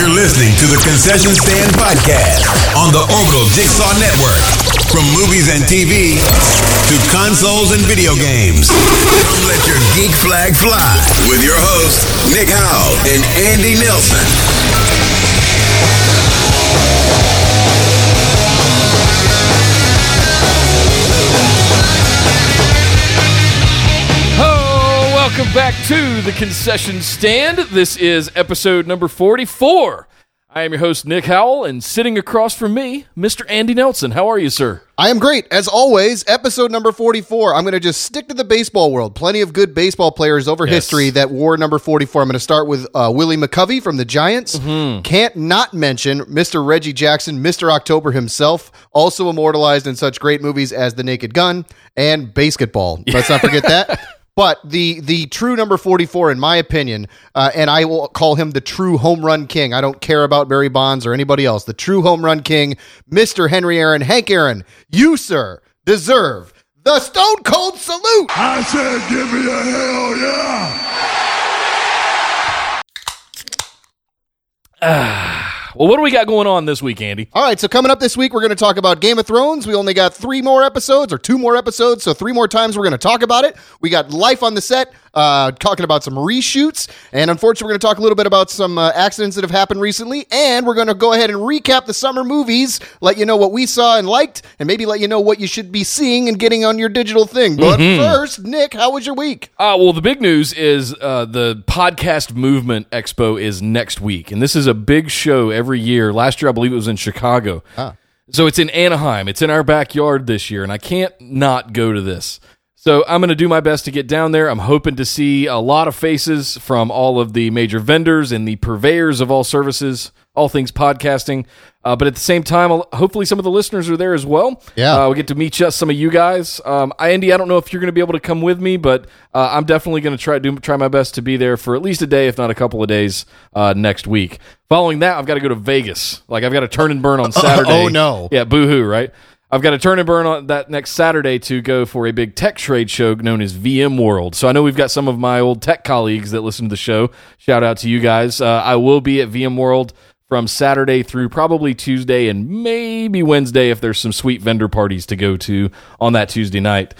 You're listening to the Concession Stand Podcast on the Orbital Jigsaw Network. From movies and TV to consoles and video games. Come let your geek flag fly with your hosts, Nick Howe and Andy Nelson. Welcome back to the concession stand. This is episode number 44. I am your host, Nick Howell, and sitting across from me, Mr. Andy Nelson. How are you, sir? I am great. As always, episode number 44. I'm going to just stick to the baseball world. Plenty of good baseball players over Yes. history that wore number 44. I'm going to start with uh, Willie McCovey from the Giants. Mm-hmm. Can't not mention Mr. Reggie Jackson, Mr. October himself, also immortalized in such great movies as The Naked Gun and Basketball. Let's not forget that. But the the true number 44, in my opinion, uh, and I will call him the true home run king. I don't care about Barry Bonds or anybody else. The true home run king, Mr. Henry Aaron, Hank Aaron. You, sir, deserve the Stone Cold salute. I said, give me a hell yeah. Well, what do we got going on this week, Andy? All right, so coming up this week, we're going to talk about Game of Thrones. We only got three more episodes or two more episodes, so three more times we're going to talk about it. We got Life on the Set, uh, talking about some reshoots, and unfortunately, we're going to talk a little bit about some uh, accidents that have happened recently, and we're going to go ahead and recap the summer movies, let you know what we saw and liked, and maybe let you know what you should be seeing and getting on your digital thing. But first, Nick, how was your week? Uh, well, the big news is uh, the Podcast Movement Expo is next week, and this is a big show every year. Last year, I believe it was in Chicago. Ah. So it's in Anaheim. It's in our backyard this year, and I can't not go to this. So I'm going to do my best to get down there. I'm hoping to see a lot of faces from all of the major vendors and the purveyors of all services, all things podcasting. Uh, but at the same time, hopefully some of the listeners are there as well. Yeah. Uh, we get to meet just some of you guys. Um, I, Andy, I don't know if you're going to be able to come with me, but uh, I'm definitely going to try do try my best to be there for at least a day, if not a couple of days uh, next week. Following that, I've got to go to Vegas. Like I've got to turn and burn on Saturday. Oh, no. Yeah, boohoo, right? I've got to turn and burn on that next Saturday to go for a big tech trade show known as VM World. So I know we've got some of my old tech colleagues that listen to the show. Shout out to you guys. Uh, I will be at VM World from Saturday through probably Tuesday and maybe Wednesday if there's some sweet vendor parties to go to on that Tuesday night.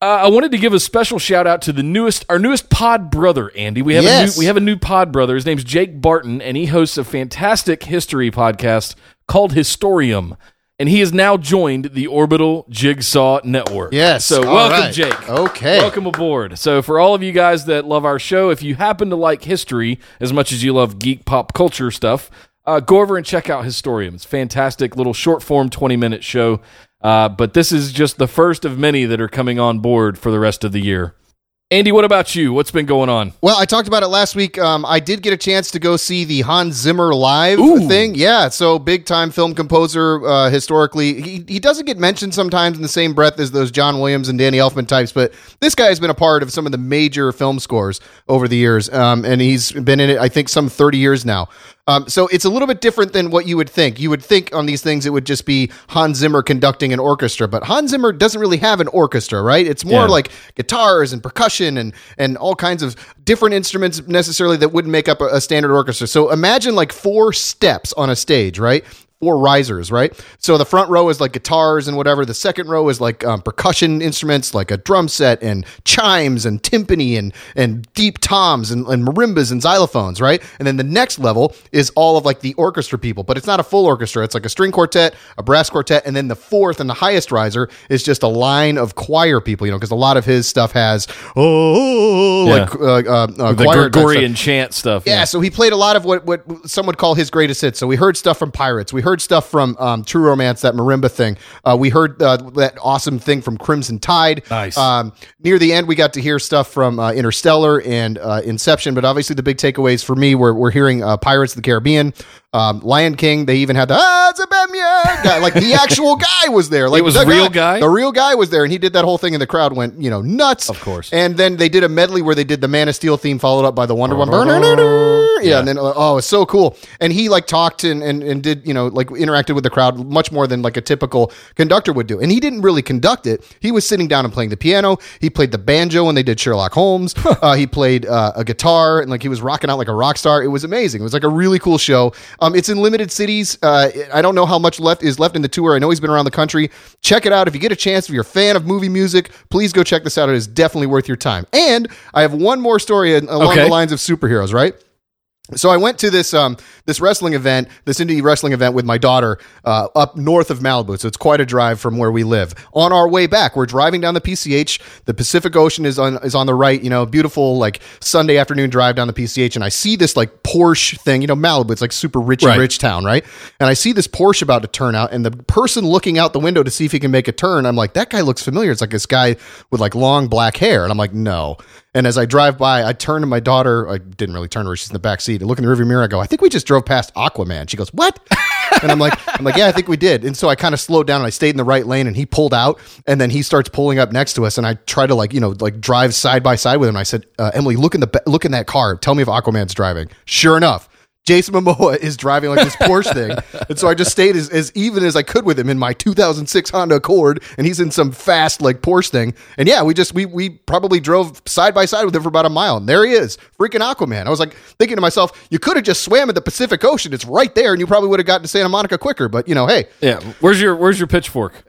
Uh, I wanted to give a special shout out to the newest, our newest pod brother, Andy. We have Yes. a new, we have a new pod brother. His name's Jake Barton, and he hosts a fantastic history podcast called Historium. And he has now joined the Orbital Jigsaw Network. Yes. So welcome, right. Jake. Okay. Welcome aboard. So for all of you guys that love our show, if you happen to like history as much as you love geek pop culture stuff, uh, go over and check out Historium. It's fantastic little short form, 20 minute show. Uh, but this is just the first of many that are coming on board for the rest of the year. Andy, what about you? What's been going on? Well, I talked about it last week. Um, I did get a chance to go see the Hans Zimmer live Ooh. thing. Yeah, so big time film composer. Uh, historically, he he doesn't get mentioned sometimes in the same breath as those John Williams and Danny Elfman types, but this guy has been a part of some of the major film scores over the years, um, and he's been in it. I think some thirty years now. Um, so it's a little bit different than what you would think. You would think on these things it would just be Hans Zimmer conducting an orchestra, but Hans Zimmer doesn't really have an orchestra, right? It's more Yeah. like guitars and percussion and and all kinds of different instruments necessarily that wouldn't make up a, a standard orchestra. So imagine like four steps on a stage, right? Four risers, right? So the front row is like guitars and whatever. The second row is like um, percussion instruments, like a drum set and chimes and timpani and and deep toms and, and marimbas and xylophones, right? And then the next level is all of like the orchestra people, but it's not a full orchestra. It's like a string quartet, a brass quartet, and then the fourth and the highest riser is just a line of choir people. You know, because a lot of his stuff has oh Yeah. like uh, uh, uh, The Gregorian stuff. chant stuff. Yeah, so he played a lot of what what some would call his greatest hits. So we heard stuff from Pirates. We heard stuff from um, True Romance, that marimba thing. Uh, we heard uh, that awesome thing from Crimson Tide. Nice. Um, near the end, we got to hear stuff from uh, Interstellar and uh, Inception. But obviously, the big takeaways for me were we're hearing uh, Pirates of the Caribbean, um, Lion King. They even had the ah, it's a guy. Like the actual guy was there. Like was the real guy? The real guy was there, and he did that whole thing, and the crowd went you know nuts. Of course. And then they did a medley where they did the Man of Steel theme, followed up by the Wonder Woman. Yeah, and then uh, oh, it's so cool. And he like talked and and, and did you know like interacted with the crowd much more than like a typical conductor would do. And he didn't really conduct it. He was sitting down and playing the piano. He played the banjo when they did Sherlock Holmes. uh, he played uh, a guitar and like he was rocking out like a rock star. It was amazing. It was like a really cool show. Um, it's in limited cities. Uh, I don't know how much left is left in the tour. I know he's been around the country. Check it out if you get a chance. If you're a fan of movie music, please go check this out. It is definitely worth your time. And I have one more story along Okay. the lines of superheroes. Right. So I went to this um, this wrestling event, this indie wrestling event with my daughter uh, up north of Malibu. So it's quite a drive from where we live. On our way back, we're driving down the PCH. The Pacific Ocean is on is on the right. You know, beautiful like Sunday afternoon drive down the PCH, and I see this like Porsche thing. You know, Malibu. It's like super rich Right. rich town, right? And I see this Porsche about to turn out, and the person looking out the window to see if he can make a turn, I'm like, that guy looks familiar. It's like this guy with like long black hair, and I'm like, no. And as I drive by, I turn to my daughter. I didn't really turn to her; she's in the back seat. I look in the rearview mirror. I go, I think we just drove past Aquaman. She goes, what? and I'm like, I'm like, yeah, I think we did. And so I kind of slowed down and I stayed in the right lane, and he pulled out, and then he starts pulling up next to us, and I try to like, you know, like drive side by side with him. I said, uh, Emily, look in the ba- look in that car. Tell me if Aquaman's driving. Sure enough. Jason Momoa is driving like this Porsche thing. And so I just stayed as, as even as I could with him in my 2006 Honda Accord. And he's in some fast like Porsche thing. And yeah, we just, we, we probably drove side by side with him for about a mile. And there he is, freaking Aquaman. I was like thinking to myself, you could have just swam in the Pacific Ocean. It's right there. And you probably would have gotten to Santa Monica quicker. But you know, hey, Yeah. Where's your Where's your pitchfork?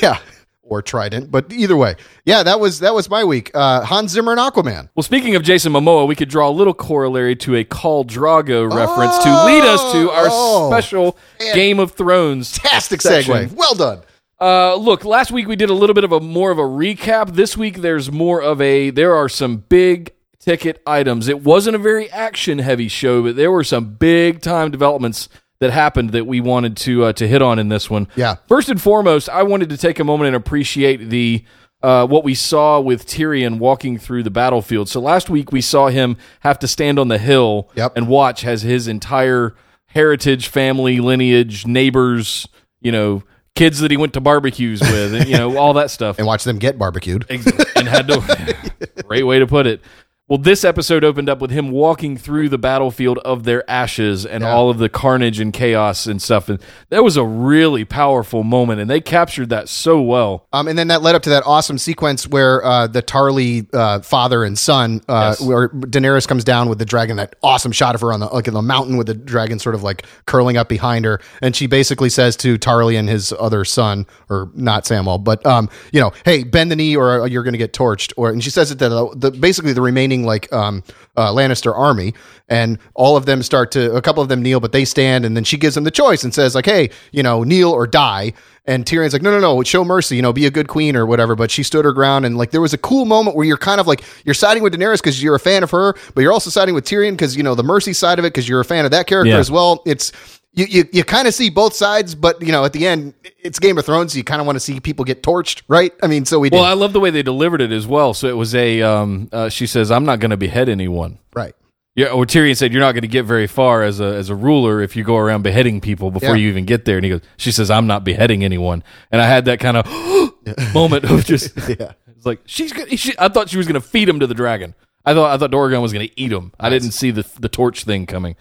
yeah. Or Trident, but either way, yeah, that was that was my week. Uh, Hans Zimmer and Aquaman. Well, speaking of Jason Momoa, we could draw a little corollary to a Khal Drogo reference to lead us to our Oh. special Game of Thrones. Fantastic section. segue. Well done. Uh, look, last week we did a little bit of a more of a recap. This week there's more of a. There are some big ticket items. It wasn't a very action heavy show, but there were some big time developments that happened that we wanted to uh, to hit on in this one. Yeah. First and foremost, I wanted to take a moment and appreciate the uh, what we saw with Tyrion walking through the battlefield. So last week we saw him have to stand on the hill Yep. and watch as his entire heritage, family, lineage, neighbors, you know, kids that he went to barbecues with, and, you know, all that stuff, And watch them get barbecued. Exactly. And had to. great way to put it. Well, this episode opened up with him walking through the battlefield of their ashes and Yeah. all of the carnage and chaos and stuff. And that was a really powerful moment, and they captured that so well. Um, and then that led up to that awesome sequence where uh, the Tarly uh, father and son, uh, Yes. where Daenerys comes down with the dragon. That awesome shot of her on the like in the mountain with the dragon sort of like curling up behind her, and she basically says to Tarly and his other son, or not Samuel, but um, you know, hey, bend the knee or you're going to get torched. Or and she says it the, the basically the remaining like um, uh, Lannister army, and all of them start to a couple of them kneel, but they stand, and then she gives them the choice and says like, hey, you know, kneel or die. And Tyrion's like, no, no, no, show mercy, you know, be a good queen or whatever. But she stood her ground, and like there was a cool moment where you're kind of like you're siding with Daenerys because you're a fan of her, but you're also siding with Tyrion because you know the mercy side of it because you're a fan of that character Yeah. as well. It's you, you, you kind of see both sides, but you know at the end it's Game of Thrones. So you kind of want to see people get torched, right? I mean, so we did, Well, I love the way they delivered it as well. So it was a. Um, uh, she says, "I'm not going to behead anyone." right? Yeah, or Tyrion said, "You're not going to get very far as a as a ruler if you go around beheading people before Yeah. you even get there." And he goes, "She says, I'm not beheading anyone." And I had that kind of moment of just, Yeah. it's like she's. Gonna, she, I thought she was going to feed him to the dragon. I thought I thought Drogon was going to eat him. I didn't see the the torch thing coming.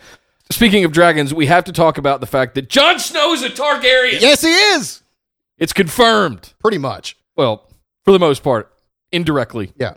Speaking of dragons, we have to talk about the fact that Jon Snow is a Targaryen. Yes, he is It's confirmed. pretty much. Well, for the most part, indirectly. Yeah.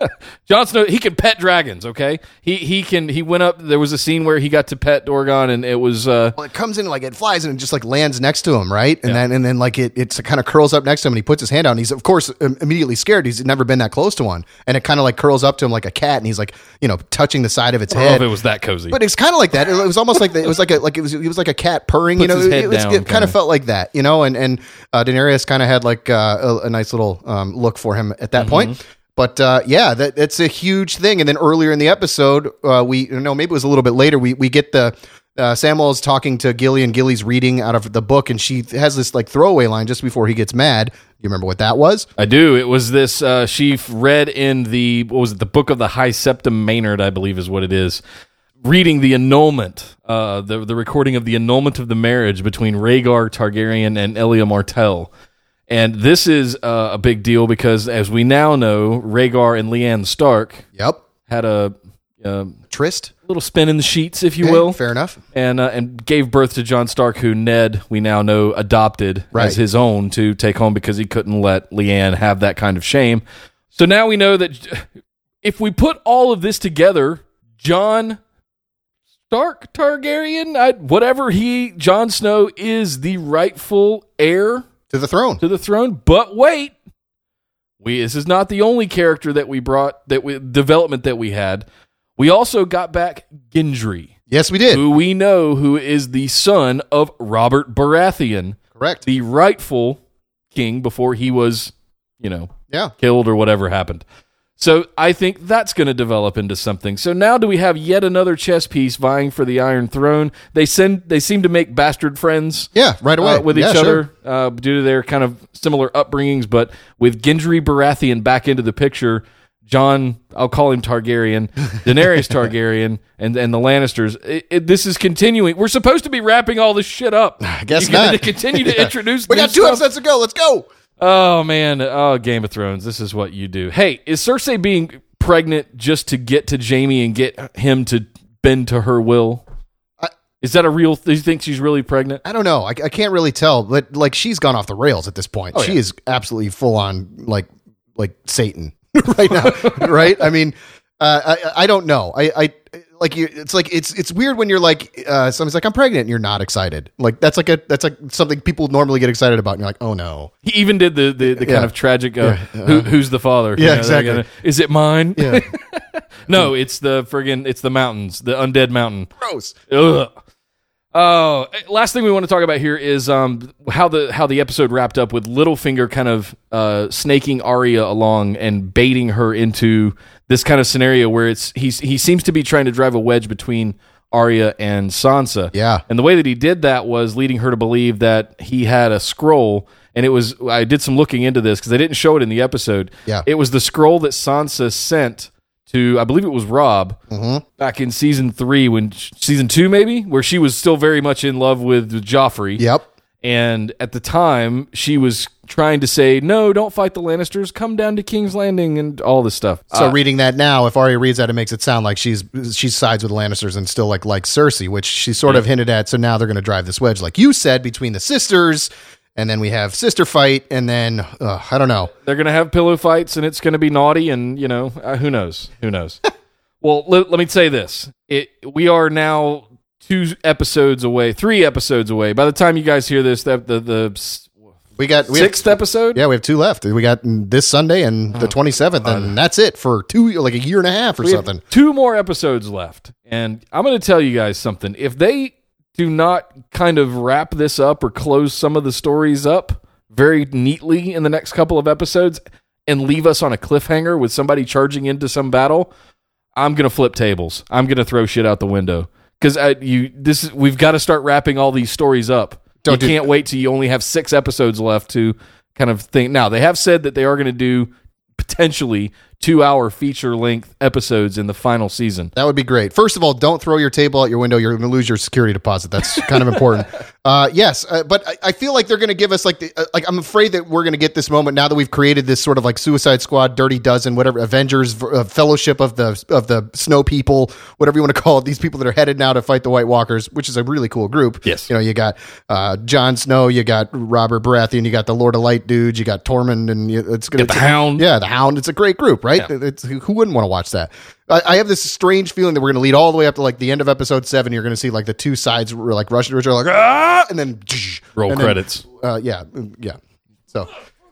Jon Snow, he can pet dragons. Okay, he he can. He went up. There was a scene where he got to pet Drogon, and it was uh, Well, it comes in like it flies and it just like lands next to him, right? And then and then like it it's kind of curls up next to him and he puts his hand out and he's of course immediately scared. He's never been that close to one, and it kind of like curls up to him like a cat and he's like you know touching the side of its know head. if it was that cozy. But it's kind of like that. It was almost like the, it was like a like it was it was like a cat purring. you know, his head it, was, it kind of felt like that. You know, and and uh, Daenerys kind of had like uh, a, a nice little um, look for him at that Mm-hmm. point. But uh, yeah, that it's a huge thing. And then earlier in the episode, uh, we know maybe it was a little bit later. We we get the. Uh, Samuel's talking to Gilly and Gilly's reading out of the book, and she has this like throwaway line just before he gets mad. You remember what that was? I do. It was this. Uh, she read in the what was it? The Book of the High Septon Maynard, I believe, is what it is. Reading the annulment, uh, the the recording of the annulment of the marriage between Rhaegar Targaryen and Elia Martell. And this is uh, a big deal because, as we now know, Rhaegar and Lyanna Stark Yep, had a uh, Trist. little spin in the sheets, if you Okay, will, fair enough. and uh, and gave birth to John Stark, who Ned we now know adopted Right. as his own to take home because he couldn't let Lyanna have that kind of shame. So now we know that if we put all of this together, John Stark Targaryen, I, whatever he, Jon Snow is the rightful heir To the throne. to the throne. But wait, we this is not the only character that we brought that we development that we had. We also got back Gendry, Yes, we did. who we know who is the son of Robert Baratheon, Correct. the rightful king before he was, you know, Yeah. killed or whatever happened. So I think that's going to develop into something. So now do we have yet another chess piece vying for the Iron Throne? They send they seem to make bastard friends Yeah, right away. uh, with Yeah, each sure. other uh, due to their kind of similar upbringings. But with Gendry Baratheon back into the picture, John, I'll call him Targaryen, Daenerys Targaryen, and and the Lannisters. It, it, this is continuing. We're supposed to be wrapping all this shit up. I guess You're not. continue to Yeah. introduce. We got two stuff? episodes to go. Let's go. Oh man, oh Game of Thrones. This is what you do. Hey, is Cersei being pregnant just to get to Jamie and get him to bend to her will? I- is that a real? Do you think she's really pregnant? I don't know. I, I can't really tell, but like she's gone off the rails at this point. Oh, she yeah. is absolutely full on like like Satan right now, right? I mean, uh, I I don't know. I I like you. It's like it's it's weird when you're like uh, somebody's like I'm pregnant and you're not excited. Like that's like a that's like something people normally get excited about. And you're like, oh no. He even did the the, the kind Yeah. of tragic. Uh, Yeah, who, who's the father? Yeah, they're exactly. is it mine? Yeah, no, it's the friggin' it's the mountains, the undead mountain. gross. Ugh. Oh, eh, last thing we want to talk about here is um how the how the episode wrapped up with Littlefinger kind of uh snaking Arya along and baiting her into this kind of scenario where it's he's he seems to be trying to drive a wedge between Arya and Sansa. Yeah. And the way that he did that was leading her to believe that he had a scroll and it was I did some looking into this cuz they didn't show it in the episode. Yeah. It was the scroll that Sansa sent to I believe it was Rob mm-hmm. back in season three when season two maybe where she was still very much in love with Joffrey. Yep. And at the time she was trying to say no, don't fight the Lannisters, come down to King's Landing and all this stuff. So Uh, reading that now, if Arya reads that, it makes it sound like she's she sides with the Lannisters and still like like Cersei, which she sort of hinted at. So now they're going to drive this wedge, like you said, between the sisters, and then we have sister fight, and then uh, I don't know. they're going to have pillow fights and it's going to be naughty and you know uh, who knows who knows well let, let me say this it we are now two episodes away three episodes away. By the time you guys hear this the the, the We got we sixth Have, episode? Yeah, we have two left. We got this Sunday and the oh, twenty seventh, and that's it for two like a year and a half or We have something. two more episodes left. And i'm going to tell you guys something. If they do not kind of wrap this up or close some of the stories up very neatly in the next couple of episodes and leave us on a cliffhanger with somebody charging into some battle i'm going to flip tables. I'm going to throw shit out the window because you this is we've got to start wrapping all these stories up. Don't you do- can't wait till you only have six episodes left to kind of think now they have said that they are going to do potentially two hour feature length episodes in the final season. That would be great. First of all, don't throw your table out your window. You're going to lose your security deposit. That's kind of important. Uh, yes, uh, but I, I feel like they're going to give us like the uh, like. I'm afraid that we're going to get this moment now that we've created this sort of like Suicide Squad, Dirty Dozen, whatever Avengers uh, Fellowship of the of the Snow People, whatever you want to call it. These people that are headed now to fight the White Walkers, which is a really cool group. Yes. you know you got uh, Jon Snow, you got Robert Baratheon, you got the Lord of Light dudes, you got Tormund, and you, it's going Get the Hound. yeah, the Hound. It's a great group, right? Yeah. It's, who wouldn't want to watch that? I, I have this strange feeling that we're going to lead all the way up to like the end of episode seven. You're going to see like the two sides were like rushing to each other, like ah, and then Roll and then, credits. uh, yeah, mm, yeah. So,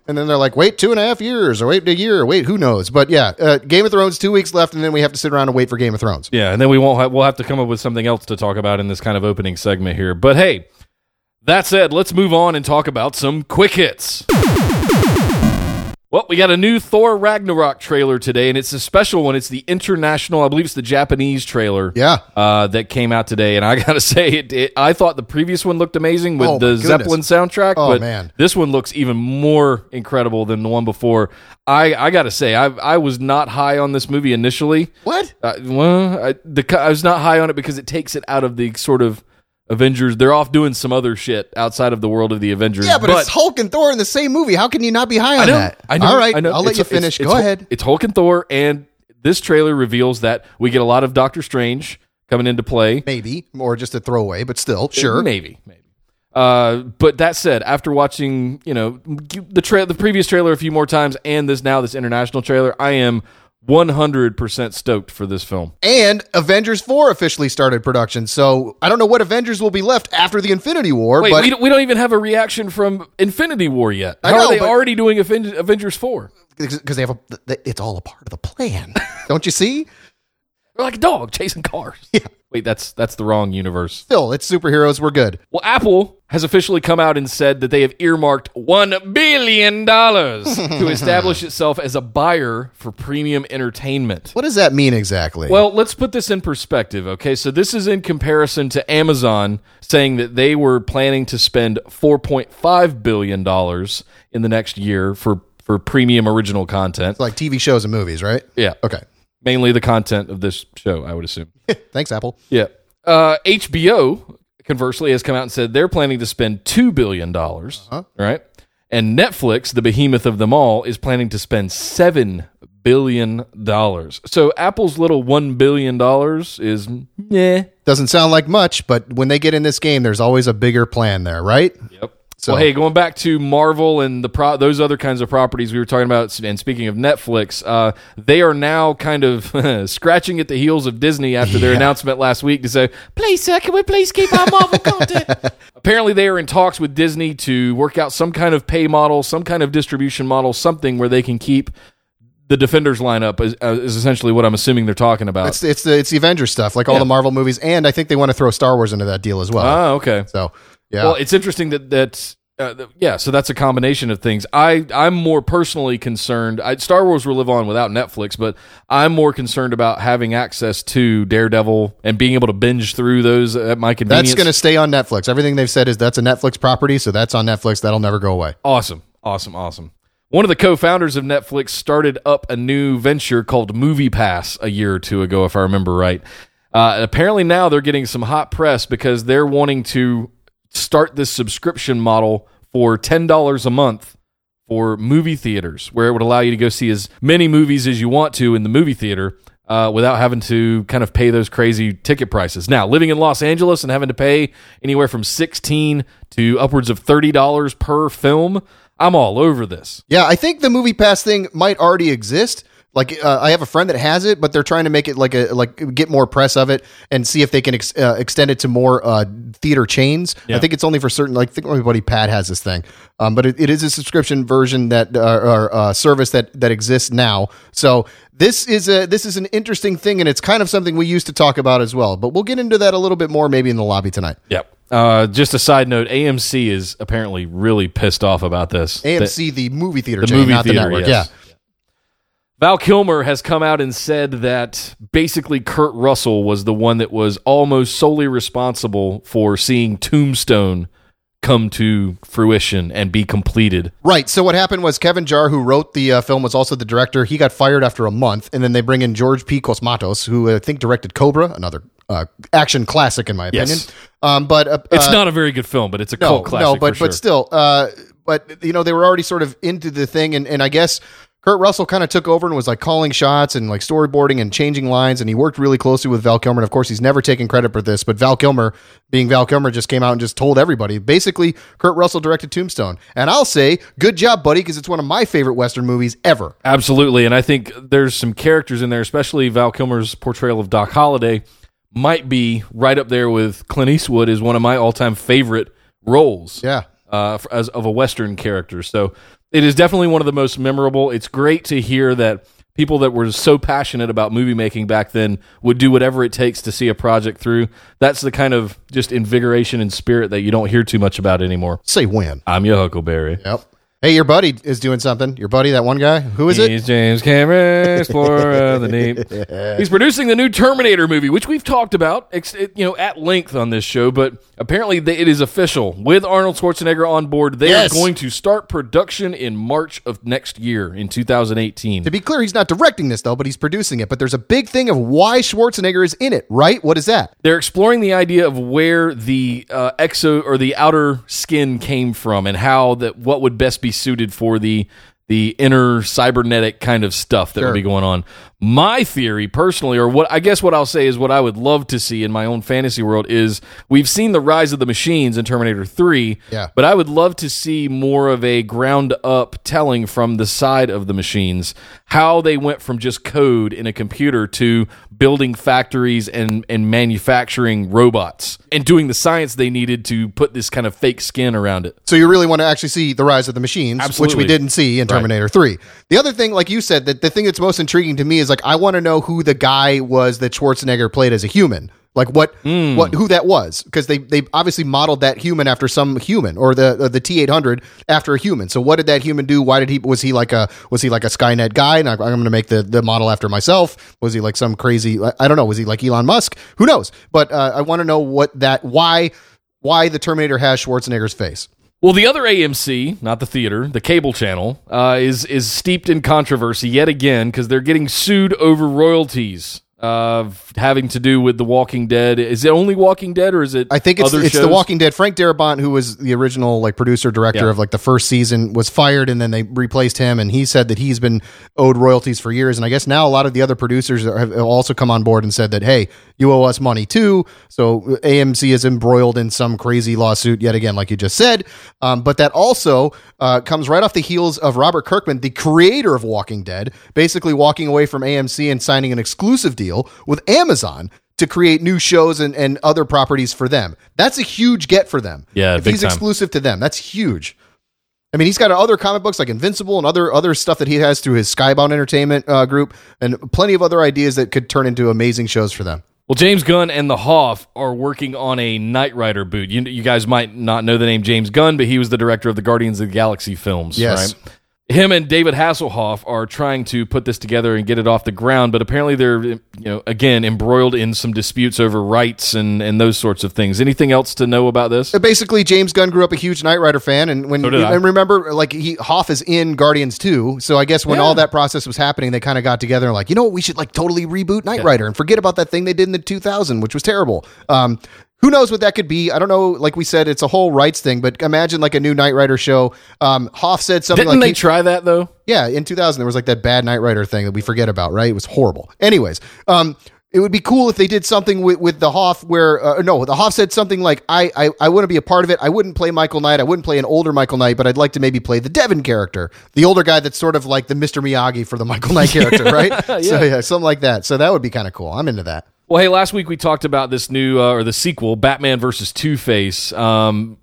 and then they're like, wait two and a half years, or wait a year, wait, who knows? But yeah, uh, Game of Thrones, two weeks left, and then we have to sit around and wait for Game of Thrones. Yeah, and then we won't have, we'll have to come up with something else to talk about in this kind of opening segment here. But hey, that said, let's move on and talk about some quick hits. Well, we got a new Thor Ragnarok trailer today, and it's a special one. It's the international, I believe it's the Japanese trailer. Yeah. Uh, that came out today, and I gotta say, it, it, I thought the previous one looked amazing with Oh, the. Zeppelin soundtrack. Oh, but man. this one looks even more incredible than the one before. I, I gotta say, I, I was not high on this movie initially. What? Uh, well, I, the I was not high on it because it takes it out of the sort of Avengers. They're off doing some other shit outside of the world of the Avengers. Yeah, but, it's Hulk and Thor in the same movie. How can you not be high on I know, that? I know. All right, I know. I'll let It's- you finish. it's Go Hul- ahead. It's Hulk and Thor, and this trailer reveals that we get a lot of Doctor Strange coming into play. maybe or just a throwaway, but still, sure. Maybe, maybe. Uh, but that said, after watching, you know, the tra- the previous trailer a few more times and this now this international trailer, I am 100% stoked for this film. And Avengers 4 officially started production. So I don't know what Avengers will be left after the Infinity War, Wait, but we, don't, we don't even have a reaction from Infinity War yet. I know, are they already doing Avengers 4? because they have a, it's all a part of the plan. don't you see? They're like a dog chasing cars. Yeah. Wait, that's that's the wrong universe. Phil, it's superheroes. We're good. Well, Apple has officially come out and said that they have earmarked $1 billion to establish itself as a buyer for premium entertainment. What does that mean exactly? Well, let's put this in perspective, okay? So this is in comparison to Amazon saying that they were planning to spend 4.5 billion dollars in the next year for for premium original content. like TV shows and movies, right? Yeah. Okay. Mainly the content of this show, I would assume. Thanks, Apple. Yeah. Uh, HBO, conversely, has come out and said they're planning to spend $2 billion, right? And Netflix, the behemoth of them all, is planning to spend $7 billion. So Apple's little $1 billion is, yeah. Doesn't sound like much, but when they get in this game, there's always a bigger plan there, right? Yep. So- well, hey, going back to Marvel and the pro- those other kinds of properties we were talking about, and speaking of Netflix, uh, they are now kind of scratching at the heels of Disney after their announcement last week to say, "Please, sir, can we please keep our Marvel content?" Apparently, they are in talks with Disney to work out some kind of pay model, some kind of distribution model, something where they can keep the Defenders lineup. Is, uh, is essentially what I'm assuming they're talking about. It's it's the it's the Avengers stuff, like all Yeah. the Marvel movies, and I think they want to throw Star Wars into that deal as well. Ah, okay. so yeah, Well, it's interesting that that uh, th- yeah, so that's a combination of things. I I'm more personally concerned. I, Star Wars will live on without Netflix, but I'm more concerned about having access to Daredevil and being able to binge through those at my convenience. that's going to stay on Netflix. Everything they've said is that's a Netflix property, so that's on Netflix. That'll never go away. Awesome. Awesome. Awesome. One of the co-founders of Netflix started up a new venture called Movie Pass a year or two ago, if I remember right. Uh, apparently now they're getting some hot press because they're wanting to start this subscription model for ten dollars a month for movie theaters, where it would allow you to go see as many movies as you want to in the movie theater. Uh, without having to kind of pay those crazy ticket prices. Now, living in Los Angeles and having to pay anywhere from sixteen to upwards of thirty dollars per film, I'm all over this. Yeah, I think the movie pass thing might already exist. Like uh, I have a friend that has it, but they're trying to make it like a like get more press of it and see if they can ex- uh, extend it to more uh, theater chains. I think it's only for certain. Like I think my buddy Pat has this thing, um, but it, it is a subscription version that uh, or uh, service that that exists now. So this is a this is an interesting thing, and it's kind of something we used to talk about as well. But we'll get into that a little bit more maybe in the lobby tonight. Yep. Uh, just a side note: AMC is apparently really pissed off about this. AMC, the movie theater the chain, movie not theater, the network. yes. Yeah. Val Kilmer has come out and said that basically Kurt Russell was the one that was almost solely responsible for seeing Tombstone come to fruition and be completed. Right. So what happened was Kevin Jarre, who wrote the uh, film, was also the director. He got fired after a month, and then they bring in George P. Cosmatos, who I think directed Cobra, another uh, action classic in my opinion. Yes. Um, but uh, It's uh, not a very good film, but it's a no, cult classic. no, but sure. but still, uh, but you know they were already sort of into the thing, and and I guess. Kurt Russell kind of took over and was like calling shots and like storyboarding and changing lines, and he worked really closely with Val Kilmer. And of course, he's never taken credit for this, but Val Kilmer, being Val Kilmer, just came out and just told everybody. Basically, Kurt Russell directed Tombstone, and I'll say, good job, buddy, because it's one of my favorite Western movies ever. Absolutely, and I think there's some characters in there, especially Val Kilmer's portrayal of Doc Holliday, might be right up there with Clint Eastwood is one of my all-time favorite roles. Yeah. uh, as of a Western character. So it is definitely one of the most memorable. It's great to hear that people that were so passionate about movie making back then would do whatever it takes to see a project through. That's the kind of just invigoration and spirit that you don't hear too much about anymore. Say when. I'm your Huckleberry. Yep. Hey, your buddy is doing something. Your buddy, that one guy. Who is it? He's James Cameron, explorer of the deep. He's producing the new Terminator movie, which we've talked about, you know, at length on this show. But apparently, it is official with Arnold Schwarzenegger on board. They Yes. are going to start production in March of next year, in 2018. To be clear, he's not directing this though, but he's producing it. But there's a big thing of why Schwarzenegger is in it, right? What is that? They're exploring the idea of where the uh, exo or the outer skin came from, and how that what would best be suited for the the inner cybernetic kind of stuff that Sure. would be going on. My theory, personally, or what I guess what I'll say is what I would love to see in my own fantasy world is we've seen the rise of the machines in Terminator 3, Yeah. but I would love to see more of a ground up telling from the side of the machines how they went from just code in a computer to building factories and, and manufacturing robots and doing the science they needed to put this kind of fake skin around it. So you really want to actually see the rise of the machines, which we didn't see in Terminator 3. The other thing, like you said, that the thing that's most intriguing to me is like I want to know who the guy was that Schwarzenegger played as a human. Like what, Hmm. what, who that was? Because they they obviously modeled that human after some human, or the uh, the T eight hundred after a human. So what did that human do? Why did he? Was he like a was he like a Skynet guy? And I, I'm going to make the the model after myself. Was he like some crazy? I don't know. Was he like Elon Musk? Who knows? But uh, I want to know what that why why the Terminator has Schwarzenegger's face. Well, the other AMC, not the theater, the cable channel, uh, is is steeped in controversy yet again because they're getting sued over royalties of having to do with The Walking Dead. Is it only Walking Dead, or is it? I think it's it's The? Walking Dead. Frank Darabont, who was the original like producer director Yeah. of like the first season, was fired, and then they replaced him. And he said that he's been owed royalties for years. And I guess now a lot of the other producers have also come on board and said that hey, you owe us money too. So AMC is embroiled in some crazy lawsuit yet again, like you just said. Um, but that also uh, comes right off the heels of Robert Kirkman, the creator of Walking Dead, basically walking away from AMC and signing an exclusive deal with Amazon to create new shows and, and other properties for them. That's a huge get for them. Yeah, if he's time. exclusive to them, that's huge. I mean, he's got other comic books like Invincible and other other stuff that he has through his Skybound Entertainment uh, group, and plenty of other ideas that could turn into amazing shows for them. Well, James Gunn and the Hoff are working on a Knight Rider boot. You, you guys might not know the name James Gunn, but he was the director of the Guardians of the Galaxy films. Yes. Right? Him and David Hasselhoff are trying to put this together and get it off the ground, but apparently they're, you know, again embroiled in some disputes over rights and and those sorts of things. Anything else to know about this? Uh, Basically, James Gunn grew up a huge Knight Rider fan, and when So and remember, like he Hoff is in Guardians too. So I guess when Yeah. all that process was happening, they kind of got together and like, you know what, we should like totally reboot Knight Rider and forget about that thing they did in the 2000, which was terrible. Um, who knows what that could be? I don't know. Like we said, it's a whole rights thing, but imagine like a new Knight Rider show. Um, Hoff said something Didn't like they he- try that though? yeah, in 2000 there was like that bad Knight Rider thing that we forget about, right? It was horrible. Anyways, um, it would be cool if they did something with, with the Hoff where uh, no, the Hoff said something like, "I I I want to be a part of it. I wouldn't play Michael Knight. I wouldn't play an older Michael Knight, but I'd like to maybe play the Devon character, the older guy that's sort of like the Mr. Miyagi for the Michael Knight character, right? So yeah, something like that. So that would be kind of cool. I'm into that. Well, hey, last week we talked about this new uh, or the sequel, Batman versus Two Face. Um,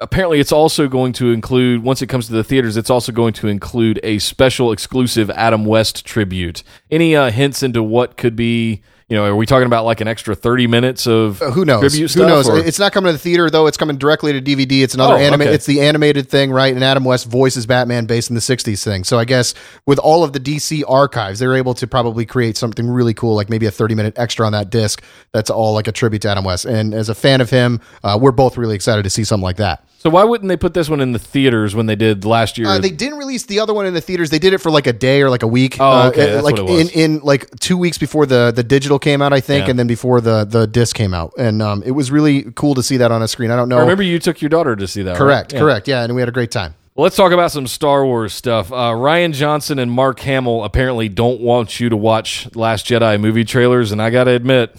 apparently, it's also going to include once it comes to the theaters, it's also going to include a special exclusive Adam West tribute. Any uh, hints into what could be? You know, are we talking about like an extra thirty minutes of Uh, who knows? Who knows? or- It's not coming to the theater though. It's coming directly to DVD. It's another Oh, anime. okay. It's the animated thing, right? And Adam West voices Batman based in the '60s thing. So I guess with all of the DC archives, they're able to probably create something really cool, like maybe a 30 minute extra on that disc. That's all like a tribute to Adam West. And as a fan of him, uh, we're both really excited to see something like that. So why wouldn't they put this one in the theaters when they did last year? Uh, they didn't release the other one in the theaters. They did it for like a day or like a week. Oh, Uh, okay, uh, that's like what it was. in in like two weeks before the the digital came out, I think, Yeah. and then before the the disc came out. And um, it was really cool to see that on a screen. I don't know. I remember you took your daughter to see that. right? Correct, Yeah. correct. Yeah, and we had a great time. Well, let's talk about some Star Wars stuff. Uh, Rian Johnson and Mark Hamill apparently don't want you to watch Last Jedi movie trailers, and I got to admit,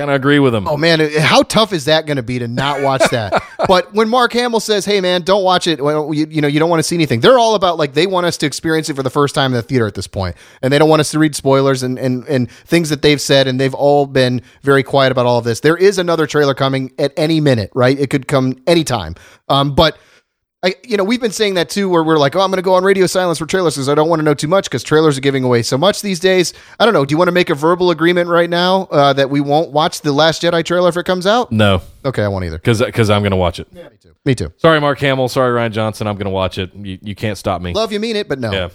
kind of agree with them. Oh man, how tough is that going to be to not watch that? but when Mark Hamill says, "Hey man, don't watch it," well, you, you know you don't want to see anything. They're all about like they want us to experience it for the first time in the theater at this point, and they don't want us to read spoilers and and and things that they've said, and they've all been very quiet about all of this. There is another trailer coming at any minute, right? It could come anytime. Um, but I, you know, we've been saying that too, where we're like, oh, I'm going to go on radio silence for trailers because I don't want to know too much because trailers are giving away so much these days. I don't know. Do you want to make a verbal agreement right now uh, that we won't watch the Last Jedi trailer if it comes out? No, Okay, I won't either. because I'm going to watch it. Yeah, Me too. Sorry, Mark Hamill. Sorry, Rian Johnson. I'm going to watch it. You, you can't stop me. Love you, mean it, but no. Yeah.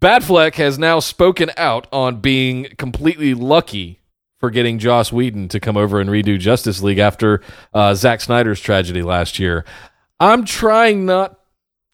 Batfleck has now spoken out on being completely lucky for getting Joss Whedon to come over and redo Justice League after uh, Zack Snyder's tragedy last year. I'm trying not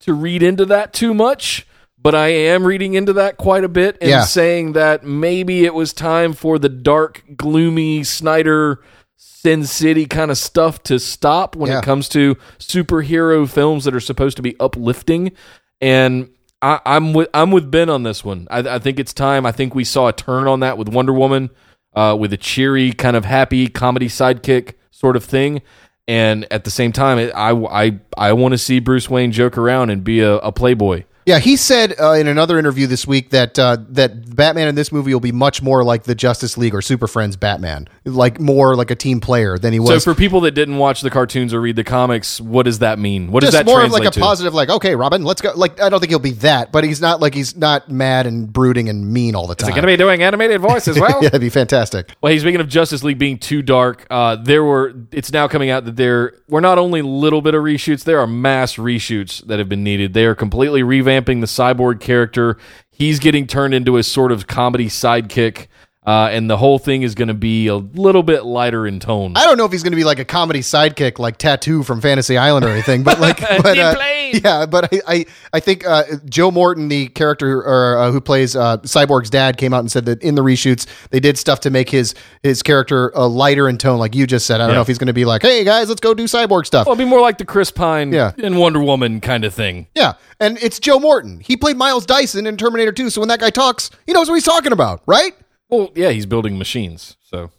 to read into that too much, but I am reading into that quite a bit and Yeah. saying that maybe it was time for the dark, gloomy Snyder Sin City kind of stuff to stop when Yeah. it comes to superhero films that are supposed to be uplifting. And I, I'm with I'm with Ben on this one. I, I think it's time. I think we saw a turn on that with Wonder Woman, uh, with a cheery kind of happy comedy sidekick sort of thing. And at the same time, I I I want to see Bruce Wayne joke around and be a, a playboy. Yeah, he said uh, in another interview this week that uh, that Batman in this movie will be much more like the Justice League or Super Friends Batman, like more like a team player than he was. So for people that didn't watch the cartoons or read the comics, what does that mean? What does just that more of translate like a to? positive, like okay, Robin, let's go. Like I don't think he'll be that, but he's not like he's not mad and brooding and mean all the time. Is it going to be doing animated voice as well? yeah, it'd be fantastic. Well, hey, speaking of Justice League being too dark, uh, there were. It's now coming out that there were not only little bit of reshoots, there are mass reshoots that have been needed. They are completely revamping the cyborg character. He's getting turned into a sort of comedy sidekick, uh, and the whole thing is going to be a little bit lighter in tone. I don't know if he's going to be like a comedy sidekick, like Tattoo from Fantasy Island or anything, but like, but uh, yeah, but I, I, I think uh, Joe Morton, the character or uh, who plays uh, Cyborg's dad, came out and said that in the reshoots they did stuff to make his his character uh, lighter in tone, like you just said. I don't Yeah. know if he's going to be like, hey guys, let's go do Cyborg stuff. Well, it'll be more like the Chris Pine Yeah. in Wonder Woman kind of thing. Yeah, and it's Joe Morton. He played Miles Dyson in Terminator 2, so when that guy talks, he knows what he's talking about, right? Well, yeah, he's building machines, so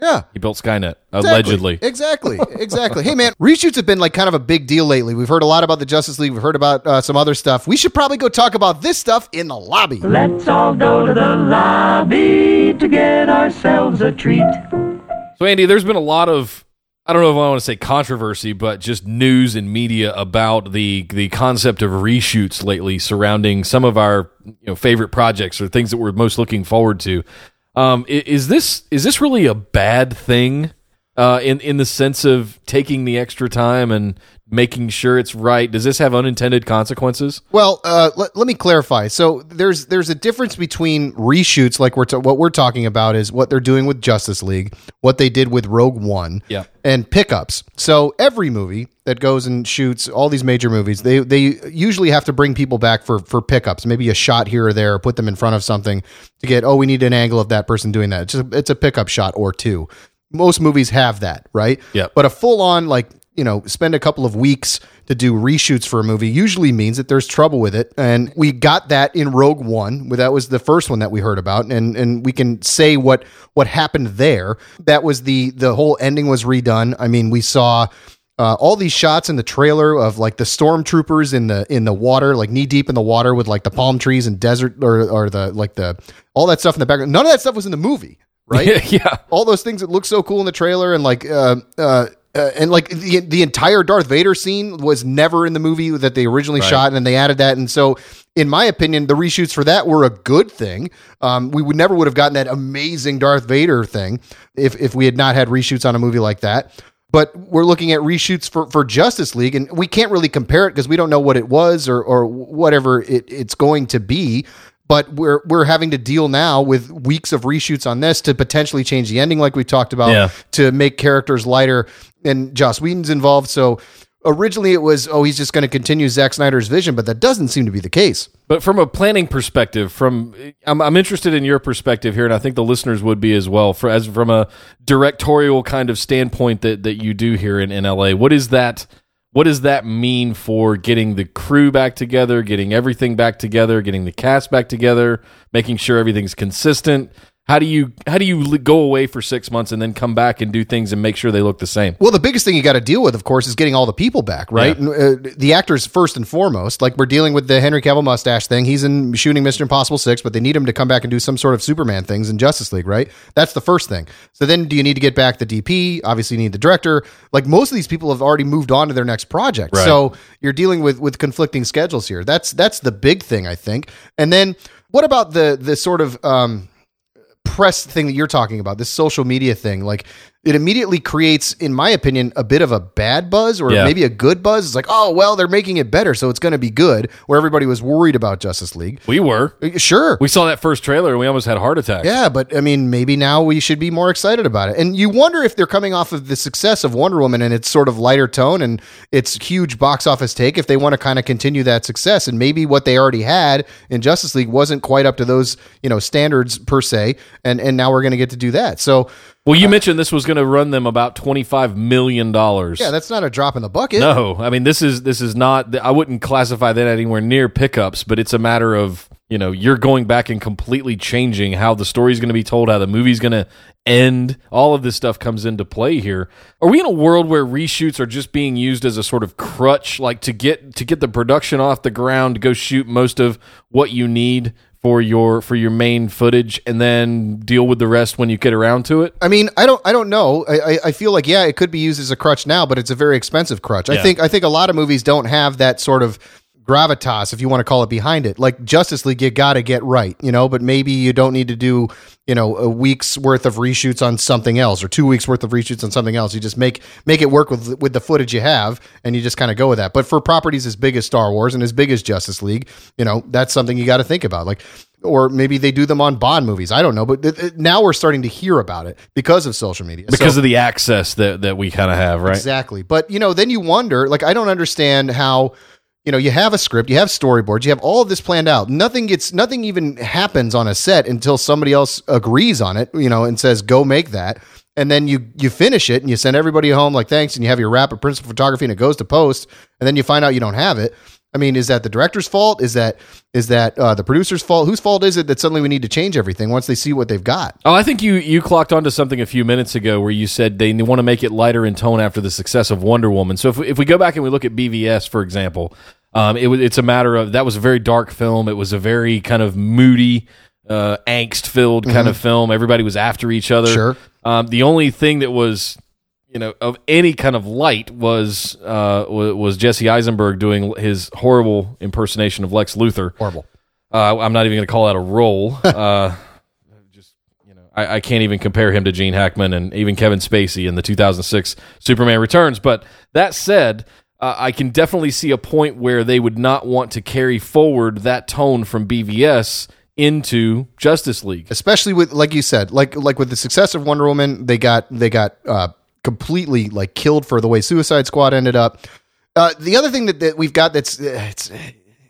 Yeah. he built Skynet Exactly. allegedly. Exactly. Exactly. hey, man, reshoots have been like kind of a big deal lately. We've heard a lot about the Justice League. We've heard about uh, some other stuff. We should probably go talk about this stuff in the lobby. Let's all go to the lobby to get ourselves a treat. So, Andy, there's been a lot of I don't know if I want to say controversy, but just news and media about the the concept of reshoots lately surrounding some of our you know favorite projects or things that we're most looking forward to. Um, is this is this really a bad thing uh, in in the sense of taking the extra time and making sure it's right? Does this have unintended consequences? Well, uh, let, let me clarify. So there's there's a difference between reshoots, like we're ta- what we're talking about is what they're doing with Justice League, what they did with Rogue One, Yeah. and pickups. So every movie that goes and shoots all these major movies, they they usually have to bring people back for for pickups, maybe a shot here or there, or put them in front of something to get. Oh, we need an angle of that person doing that. It's just, it's a pickup shot or two. Most movies have that, right? Yeah. But a full on like you know spend a couple of weeks to do reshoots for a movie usually means that there's trouble with it and we got that in rogue one that was the first one that we heard about and and we can say what what happened there that was the the whole ending was redone i mean we saw uh, all these shots in the trailer of like the stormtroopers in the in the water, like knee deep in the water with like the palm trees and desert or or the like the all that stuff in the background. None of that stuff was in the movie, right? yeah. all those things that look so cool in the trailer and like uh, uh, uh, and like the the entire Darth Vader scene was never in the movie that they originally shot, and then they added that. And so, in my opinion, the reshoots for that were a good thing. Um, we would never would have gotten that amazing Darth Vader thing if if we had not had reshoots on a movie like that. But we're looking at reshoots for, for Justice League, and we can't really compare it because we don't know what it was or or whatever it, it's going to be but we're we're having to deal now with weeks of reshoots on this to potentially change the ending like we talked about Yeah. to make characters lighter and Joss Whedon's involved so originally it was oh he's just going to continue Zack Snyder's vision but that doesn't seem to be the case But from a planning perspective, from I'm, I'm interested in your perspective here, and I think the listeners would be as well. For as from a directorial kind of standpoint that that you do here in, in LA, what is that? What does that mean for getting the crew back together, getting everything back together, getting the cast back together, making sure everything's consistent? How do you how do you go away for six months and then come back and do things and make sure they look the same? Well, the biggest thing you got to deal with, of course, is getting all the people back, right? Yeah. And, uh, the actors first and foremost. Like we're dealing with the Henry Cavill mustache thing. He's in shooting Mission Impossible Six, but they need him to come back and do some sort of Superman things in Justice League, right? That's the first thing. So then, do you need to get back the DP? Obviously, you need the director. Like most of these people have already moved on to their next project, Right. so you're dealing with with conflicting schedules here. That's that's the big thing, I think. And then, what about the the sort of um, press thing that you're talking about, this social media thing, like it immediately creates, in my opinion, a bit of a bad buzz or Yeah. maybe a good buzz. It's like, oh, well, they're making it better, so it's going to be good. Where everybody was worried about Justice League. We were. Uh, Sure. We saw that first trailer and we almost had heart attacks. yeah, but I mean, maybe now we should be more excited about it. And you wonder if they're coming off of the success of Wonder Woman and its sort of lighter tone and its huge box office take, if they want to kind of continue that success. And maybe what they already had in Justice League wasn't quite up to those, you know, standards per se. And and now we're going to get to do that. So Well, you mentioned this was going to run them about twenty five million dollars. Yeah, that's not a drop in the bucket. No, I mean this is this is not. I wouldn't classify that anywhere near pickups, but it's a matter of you know you're going back and completely changing how the story's going to be told, how the movie's going to end. All of this stuff comes into play here. Are we in a world where reshoots are just being used as a sort of crutch, like to get to get the production off the ground, go shoot most of what you need for your for your main footage, and then deal with the rest when you get around to it? I mean, I don't, I don't know. I, I, I feel like yeah, it could be used as a crutch now, but it's a very expensive crutch. I think, I think a lot of movies don't have that sort of gravitas, if you want to call it, behind it. Like Justice League, you got to get right, you know. But maybe you don't need to do, you know, a week's worth of reshoots on something else, or two weeks worth of reshoots on something else. You just make make it work with with the footage you have, and you just kind of go with that. But for properties as big as Star Wars and as big as Justice League, you know, that's something you got to think about. Like or maybe they do them on Bond movies. I don't know, but th- th- now we're starting to hear about it because of social media. Because So- of the access that that we kind of have, right? exactly. But you know, then you wonder. Like, I don't understand how. You know, you have a script, you have storyboards, you have all of this planned out. Nothing gets, nothing even happens on a set until somebody else agrees on it. You know, and says, "Go make that." And then you you finish it and you send everybody home like thanks, and you have your wrap of principal photography and it goes to post, and then you find out you don't have it. I mean, is that the director's fault? Is that is that uh, the producer's fault? Whose fault is it that suddenly we need to change everything once they see what they've got? Oh, I think you you clocked onto something a few minutes ago where you said they want to make it lighter in tone after the success of Wonder Woman. So if if we go back and we look at BVS, for example, um, it was it's a matter of that was a very dark film. It was a very kind of moody, uh, angst filled kind of film. Everybody was after each other. Sure. Um, the only thing that was you know of any kind of light was uh, was Jesse Eisenberg doing his horrible impersonation of Lex Luthor. Horrible. Uh, I'm not even going to call that a role. uh, just you know, I, I can't even compare him to Gene Hackman and even Kevin Spacey in the 2006 Superman Returns. But that said, uh, I can definitely see a point where they would not want to carry forward that tone from BVS into Justice League. especially with like you said like like with the success of wonder woman they got they got uh completely like killed for the way suicide squad ended up uh the other thing that, that we've got that's uh, it's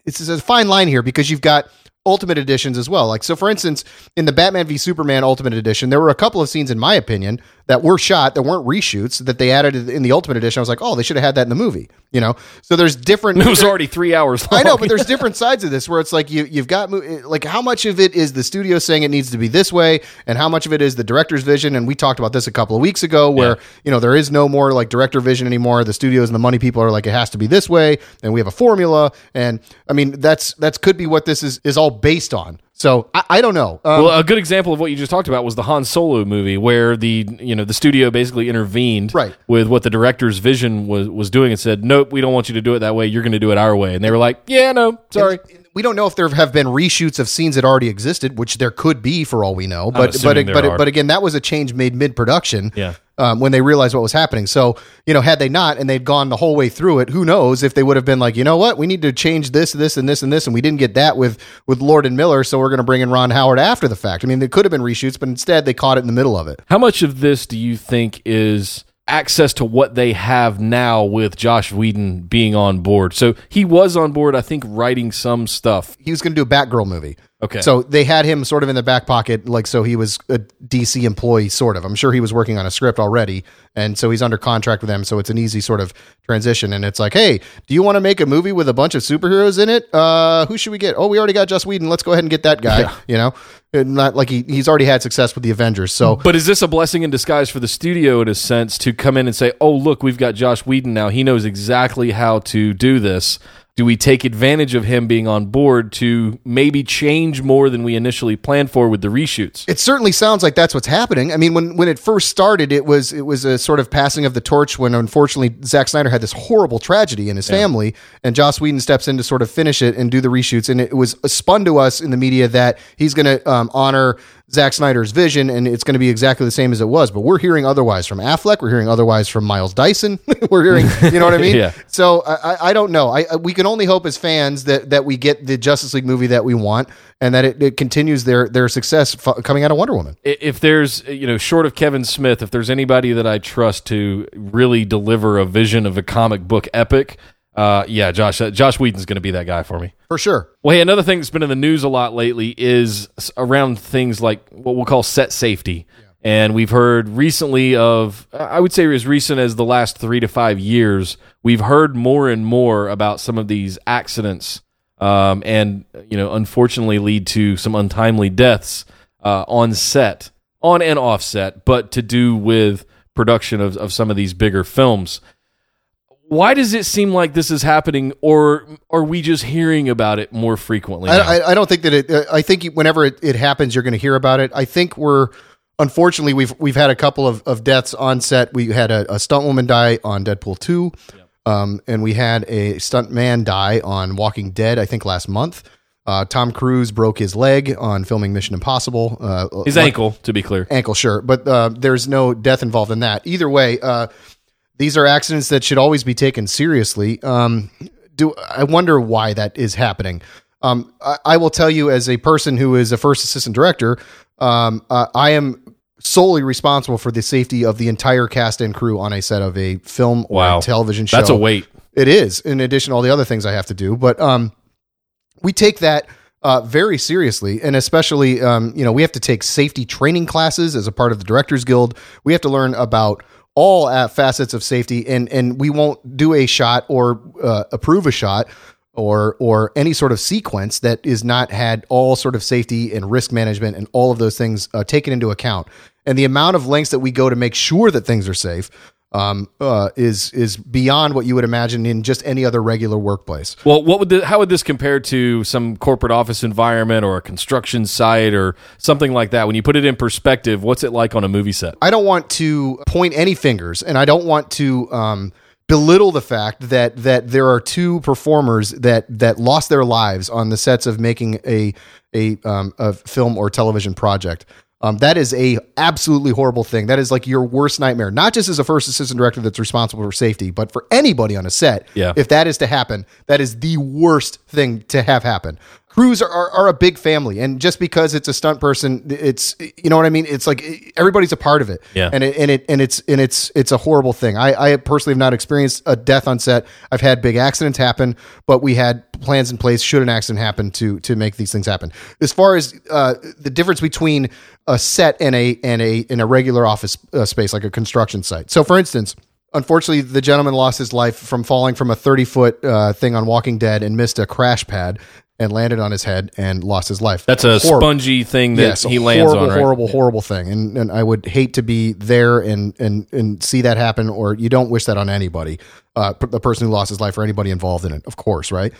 it's a fine line here because you've got ultimate editions as well like so for instance in the batman v superman ultimate edition there were a couple of scenes in my opinion that were shot that weren't reshoots that they added in the ultimate edition i was like oh they should have had that in the movie you know so there's different It was already three hours long. I know, but there's different sides of this where it's like you you've got like how much of it is the studio saying it needs to be this way, and how much of it is the director's vision. And we talked about this a couple of weeks ago, where Yeah. you know there is no more like director vision anymore. The studios and the money people are like it has to be this way, and we have a formula. And I mean that's that's could be what this is is all based on. So I, I don't know. Um, Well, a good example of what you just talked about was the Han Solo movie, where the you know the studio basically intervened Right. with what the director's vision was was doing and said, "Nope, we don't want you to do it that way. You're going to do it our way." And they were like, "Yeah, no, sorry." we don't know if there have been reshoots of scenes that already existed, which there could be for all we know. But but but are. but again, that was a change made mid production. Yeah. Um, when they realized what was happening. So you know, had they not and they'd gone the whole way through it, who knows if they would have been like, you know what, we need to change this, this, and this, and this, and we didn't get that with with Lord and Miller, so we're going to bring in Ron Howard after the fact. I mean, there could have been reshoots, but instead they caught it in the middle of it. How much of this do you think is access to what they have now with Josh Whedon being on board? So he was on board, I think, writing some stuff. He was going to do a Batgirl movie. Okay. So they had him sort of in the back pocket, like so he was a DC employee, sort of. I'm sure he was working on a script already, and so he's under contract with them. So it's an easy sort of transition. And it's like, hey, do you want to make a movie with a bunch of superheroes in it? Uh, who should we get? Oh, we already got Joss Whedon. Let's go ahead and get that guy. You know, And not like he, he's already had success with the Avengers. So But is this a blessing in disguise for the studio in a sense to come in and say, "Oh, look, we've got Josh Whedon now. He knows exactly how to do this." Do we take advantage of him being on board to maybe change more than we initially planned for with the reshoots? It certainly sounds like that's what's happening. I mean, when when it first started, it was it was a sort of passing of the torch. When unfortunately Zack Snyder had this horrible tragedy in his family, and Joss Whedon steps in to sort of finish it and do the reshoots. And it was spun to us in the media that he's going to um, honor Zack Snyder's vision, and it's going to be exactly the same as it was. But we're hearing otherwise from Affleck. We're hearing otherwise from Miles Dyson. we're hearing, you know what I mean? Yeah. So I, I- don't know. I, I we can only hope as fans that that we get the Justice League movie that we want, and that it, it continues their their success f- coming out of Wonder Woman. If there's, you know, short of Kevin Smith, if there's anybody that I trust to really deliver a vision of a comic book epic, uh, yeah, Josh, uh, Josh Whedon's going to be that guy for me. For sure. Well, hey, another thing that's been in the news a lot lately is around things like what we'll call set safety And we've heard recently of, I would say as recent as the last three to five years, we've heard more and more about some of these accidents um, and, you know, unfortunately lead to some untimely deaths uh, on set, on and off set, but to do with production of, of some of these bigger films. Why does it seem like this is happening, or are we just hearing about it more frequently? I, I, I don't think that it. uh, I think whenever it, it happens, you're going to hear about it. I think we're unfortunately we've we've had a couple of, of deaths on set. We had a, a stunt woman die on Deadpool two, um, and we had a stunt man die on Walking Dead. I think last month. Uh, Tom Cruise broke his leg on filming Mission Impossible. Uh, His luck- ankle, to be clear. ankle, sure, but uh, there's no death involved in that. Either way, uh, these are accidents that should always be taken seriously. Um, do I wonder why that is happening? Um, I, I will tell you, as a person who is a first assistant director, um, uh, I am solely responsible for the safety of the entire cast and crew on a set of a film or Wow. a television show. That's a weight. It is, in addition to all the other things I have to do. But um, we take that uh, very seriously, and especially, um, you know, we have to take safety training classes as a part of the Directors Guild. We have to learn about all facets of safety, and and we won't do a shot or uh, approve a shot or or any sort of sequence that is not had all sort of safety and risk management and all of those things uh, taken into account. And the amount of lengths that we go to make sure that things are safe um, uh, is is beyond what you would imagine in just any other regular workplace. Well, what would the, how would this compare to some corporate office environment or a construction site or something like that? When you put it in perspective, what's it like on a movie set? I don't want to point any fingers, and I don't want to um, belittle the fact that that there are two performers that that lost their lives on the sets of making a a, um, a film or television project. Um, that is a absolutely horrible thing. That is like your worst nightmare. Not just as a first assistant director that's responsible for safety, but for anybody on a set. Yeah. If that is to happen, that is the worst thing to have happen. Crews are, are, are a big family, and just because it's a stunt person, it's you know what I mean. It's like everybody's a part of it, Yeah. And it and it and it's and it's it's a horrible thing. I, I personally have not experienced a death on set. I've had big accidents happen, but we had plans in place should an accident happen to to make these things happen. As far as uh, the difference between a set and a and a in a regular office uh, space like a construction site. So, for instance. Unfortunately, the gentleman lost his life from falling from a 30 foot uh, thing on Walking Dead and missed a crash pad and landed on his head and lost his life. That's a Horrible. spongy thing that Yes, a he lands horrible, on, right? horrible, horrible thing, and and I would hate to be there and and and see that happen. Or you don't wish that on anybody, uh, the person who lost his life or anybody involved in it, of course, right?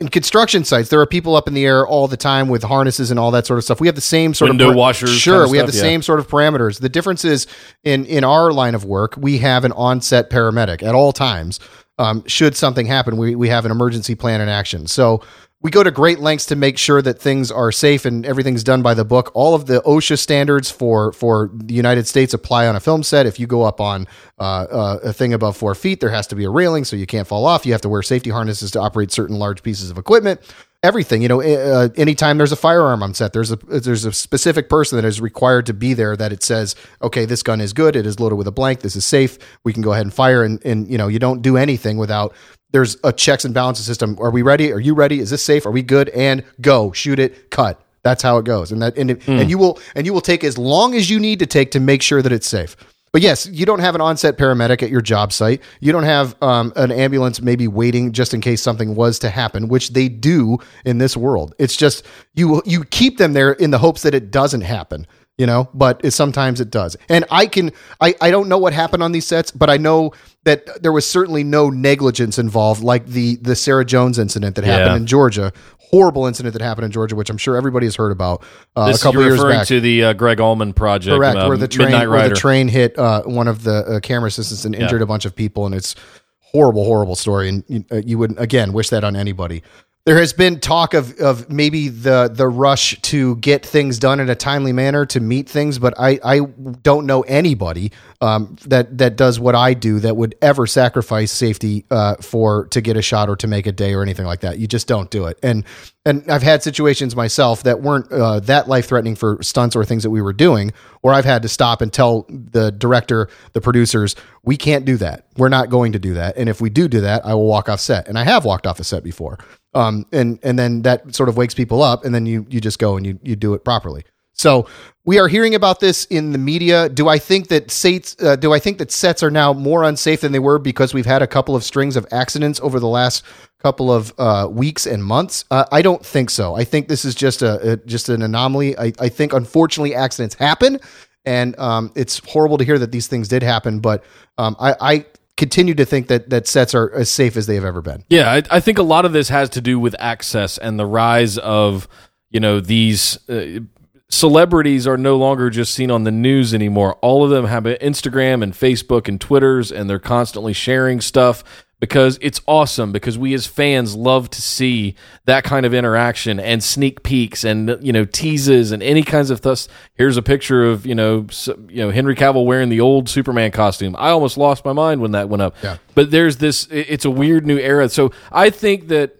In construction sites, there are people up in the air all the time with harnesses and all that sort of stuff. We have the same sort Window of washers Sure, kind of we have the yeah. same sort of parameters. The difference is in in our line of work, we have an on-set paramedic at all times. Um, should something happen, we we have an emergency plan in action. So we go to great lengths to make sure that things are safe and everything's done by the book. All of the OSHA standards for for the United States apply on a film set. If you go up on uh, uh, a thing above four feet, there has to be a railing so you can't fall off. You have to wear safety harnesses to operate certain large pieces of equipment. Everything, you know, uh, anytime there's a firearm on set, there's a there's a specific person that is required to be there. That it says, okay, this gun is good. It is loaded with a blank. This is safe. We can go ahead and fire. And and you know, you don't do anything without there's a checks and balances system. Are we ready? Are you ready? Is this safe? Are we good? And go, shoot it, cut. That's how it goes. And that and, it, and you will and you will take as long as you need to take to make sure that it's safe. But yes, you don't have an on-set paramedic at your job site. You don't have um, an ambulance maybe waiting just in case something was to happen, which they do in this world. It's just you you keep them there in the hopes that it doesn't happen you know but it, sometimes it does and i can I, I don't know what happened on these sets but i know that there was certainly no negligence involved like the the sarah jones incident that happened Yeah. in georgia horrible incident that happened in georgia which i'm sure everybody has heard about uh, This, a couple you're years referring back to the uh, Gregg Allman project, correct uh, where the train Midnight where Rider. the train hit uh, one of the uh, camera assistants and injured a bunch of people and it's horrible horrible story and you, uh, you would again wish that on anybody there has been talk of of maybe the the rush to get things done in a timely manner to meet things, but I I don't know anybody um, that that does what I do that would ever sacrifice safety uh, for to get a shot or to make a day or anything like that. You just don't do it. And and I've had situations myself that weren't uh, that life threatening for stunts or things that we were doing, where I've had to stop and tell the director, the producers, we can't do that. We're not going to do that. And if we do do that, I will walk off set. And I have walked off a set before. Um, and and then that sort of wakes people up, and then you you just go and you you do it properly. So we are hearing about this in the media. Do I think that sets? Uh, do I think that sets are now more unsafe than they were because we've had a couple of strings of accidents over the last couple of uh, weeks and months? Uh, I don't think so. I think this is just a, a just an anomaly. I, I think unfortunately accidents happen, and um, it's horrible to hear that these things did happen. But um, I, I continue to think that that sets are as safe as they have ever been. Yeah, I, I think a lot of this has to do with access and the rise of you know these uh, celebrities are no longer just seen on the news anymore. All of them have Instagram and Facebook and Twitters, and they're constantly sharing stuff because it's awesome because we as fans love to see that kind of interaction and sneak peeks and you know teases and any kinds of thus here's a picture of you know you know Henry Cavill wearing the old Superman costume I almost lost my mind when that went up Yeah. but there's this it's a weird new era so I think that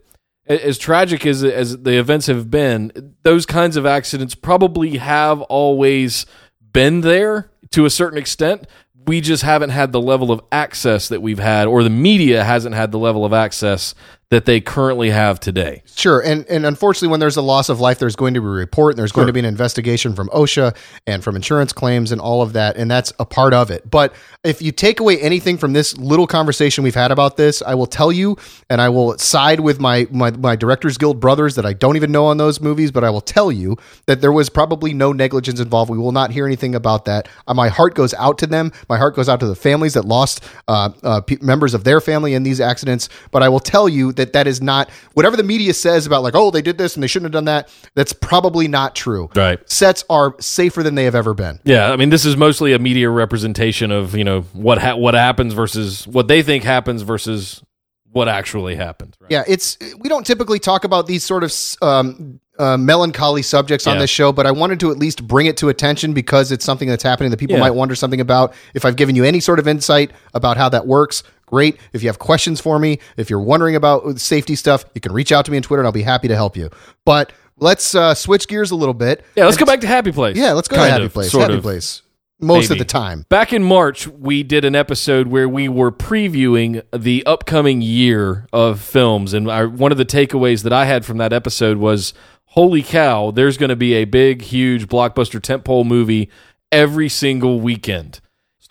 as tragic as as the events have been, those kinds of accidents probably have always been there to a certain extent. We just haven't had the level of access that we've had, or the media hasn't had the level of access that they currently have today. Sure, and and unfortunately, when there's a loss of life, there's going to be a report, and there's going to be an investigation from OSHA and from insurance claims and all of that, and that's a part of it. But if you take away anything from this little conversation we've had about this, I will tell you, and I will side with my my, my Directors Guild brothers that I don't even know on those movies, but I will tell you that there was probably no negligence involved. We will not hear anything about that. Uh, my heart goes out to them. My heart goes out to the families that lost uh, uh, pe- members of their family in these accidents. But I will tell you that that is not whatever the media says about like, oh, they did this and they shouldn't have done that. That's probably not true. Right. Sets are safer than they have ever been. Yeah, I mean, this is mostly a media representation of you know what ha- what happens versus what they think happens versus what actually happens. Right? Yeah, it's we don't typically talk about these sort of um, uh, melancholy subjects on Yeah. this show, but I wanted to at least bring it to attention because it's something that's happening that people Yeah. might wonder something about. If I've given you any sort of insight about how that works, great. If you have questions for me, if you're wondering about safety stuff, you can reach out to me on Twitter and I'll be happy to help you. But let's uh, switch gears a little bit. Yeah, let's go back to Happy Place. Yeah, let's go to Happy of, Place. Happy of. Place. Most Maybe. of the time. Back in March, we did an episode where we were previewing the upcoming year of films, and our, one of the takeaways that I had from that episode was, "Holy cow! There's going to be a big, huge blockbuster tentpole movie every single weekend."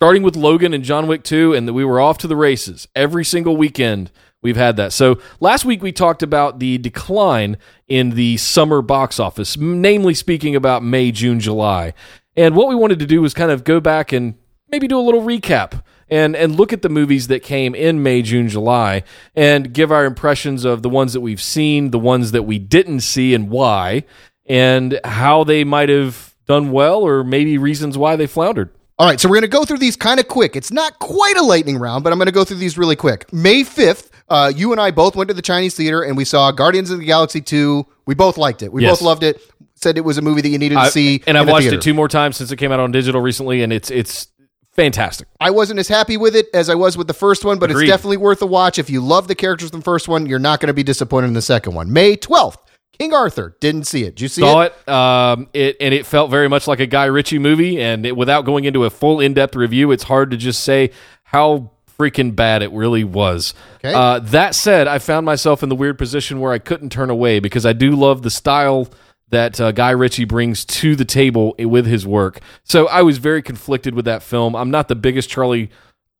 Starting with Logan and John Wick 2, and that we were off to the races every single weekend. We've had that. So last week we talked about the decline in the summer box office, namely speaking about May, June, July. And what we wanted to do was kind of go back and maybe do a little recap and and look at the movies that came in May, June, July and give our impressions of the ones that we've seen, the ones that we didn't see and why, and how they might have done well or maybe reasons why they floundered. All right, so we're going to go through these kind of quick. It's not quite a lightning round, but I'm going to go through these really quick. May 5th, uh, you and I both went to the Chinese theater and we saw Guardians of the Galaxy 2. We both liked it. We Yes. both loved it. Said it was a movie that you needed to I- see. and I've watched theater. it two more times since it came out on digital recently, and it's it's fantastic. I wasn't as happy with it as I was with the first one, but Agreed. it's definitely worth a watch. If you love the characters from the first one, you're not going to be disappointed in the second one. May 12th, King Arthur. Didn't see it. Did you see Saw it? it, um, it, and it felt very much like a Guy Ritchie movie. And it, without going into a full in depth review, it's hard to just say how freaking bad it really was. Okay. Uh, that said, I found myself in the weird position where I couldn't turn away because I do love the style that uh, Guy Ritchie brings to the table with his work. So I was very conflicted with that film. I'm not the biggest Charlie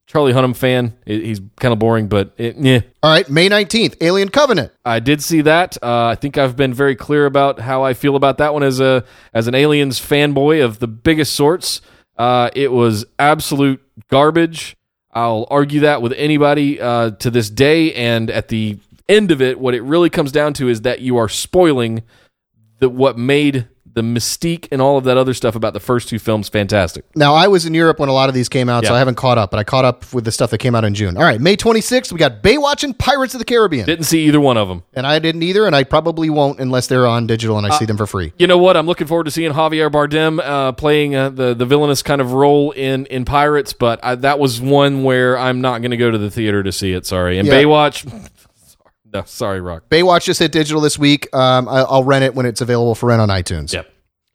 Charlie Hunnam fan. He's kind of boring, but it, yeah. All right, May 19th, Alien Covenant. I did see that. Uh, I think I've been very clear about how I feel about that one as a as an Aliens fanboy of the biggest sorts. Uh, it was absolute garbage. I'll argue that with anybody uh, to this day. And at the end of it, what it really comes down to is that you are spoiling the what made the mystique and all of that other stuff about the first two films fantastic. Now, I was in Europe when a lot of these came out, so I haven't caught up, but I caught up with the stuff that came out in June. All right, May 26th, we got Baywatch and Pirates of the Caribbean. Didn't see either one of them. and I didn't either, and I probably won't unless they're on digital and I see them for free. You know what? I'm looking forward to seeing Javier Bardem uh, playing uh, the the villainous kind of role in in Pirates, but I, that was one where I'm not going to go to the theater to see it. Sorry. And Yeah. Baywatch. No, sorry, Rock. Baywatch just hit digital this week. Um, I, I'll rent it when it's available for rent on iTunes. Yep.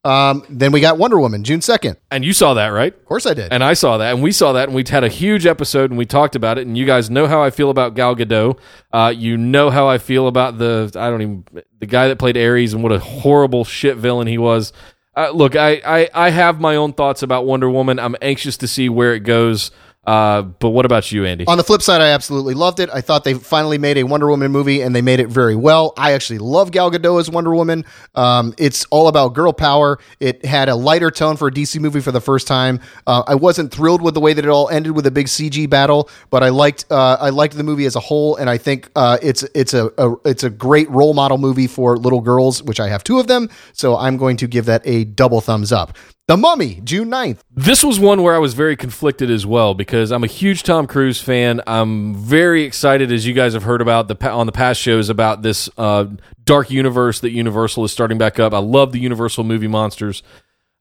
Um, then we got Wonder Woman, June 2nd. And you saw that, right? Of course I did. And I saw that, and we saw that, and we had a huge episode, and we talked about it. And you guys know how I feel about Gal Gadot. Uh, you know how I feel about the I don't even the guy that played Ares, and what a horrible shit villain he was. Uh, look, I, I I have my own thoughts about Wonder Woman. I'm anxious to see where it goes. Uh, but what about you, Andy? On the flip side, I absolutely loved it. I thought they finally made a Wonder Woman movie, and they made it very well. I actually love Gal Gadot as Wonder Woman. Um, it's all about girl power. It had a lighter tone for a DC movie for the first time. Uh, I wasn't thrilled with the way that it all ended with a big CG battle, but I liked uh, I liked the movie as a whole, and I think uh, it's it's a, a it's a great role model movie for little girls, which I have two of them. So I'm going to give that a double thumbs up. The Mummy, June 9th. This was one where I was very conflicted as well because I'm a huge Tom Cruise fan. I'm very excited, as you guys have heard about the on the past shows about this uh, dark universe that Universal is starting back up. I love the Universal movie monsters.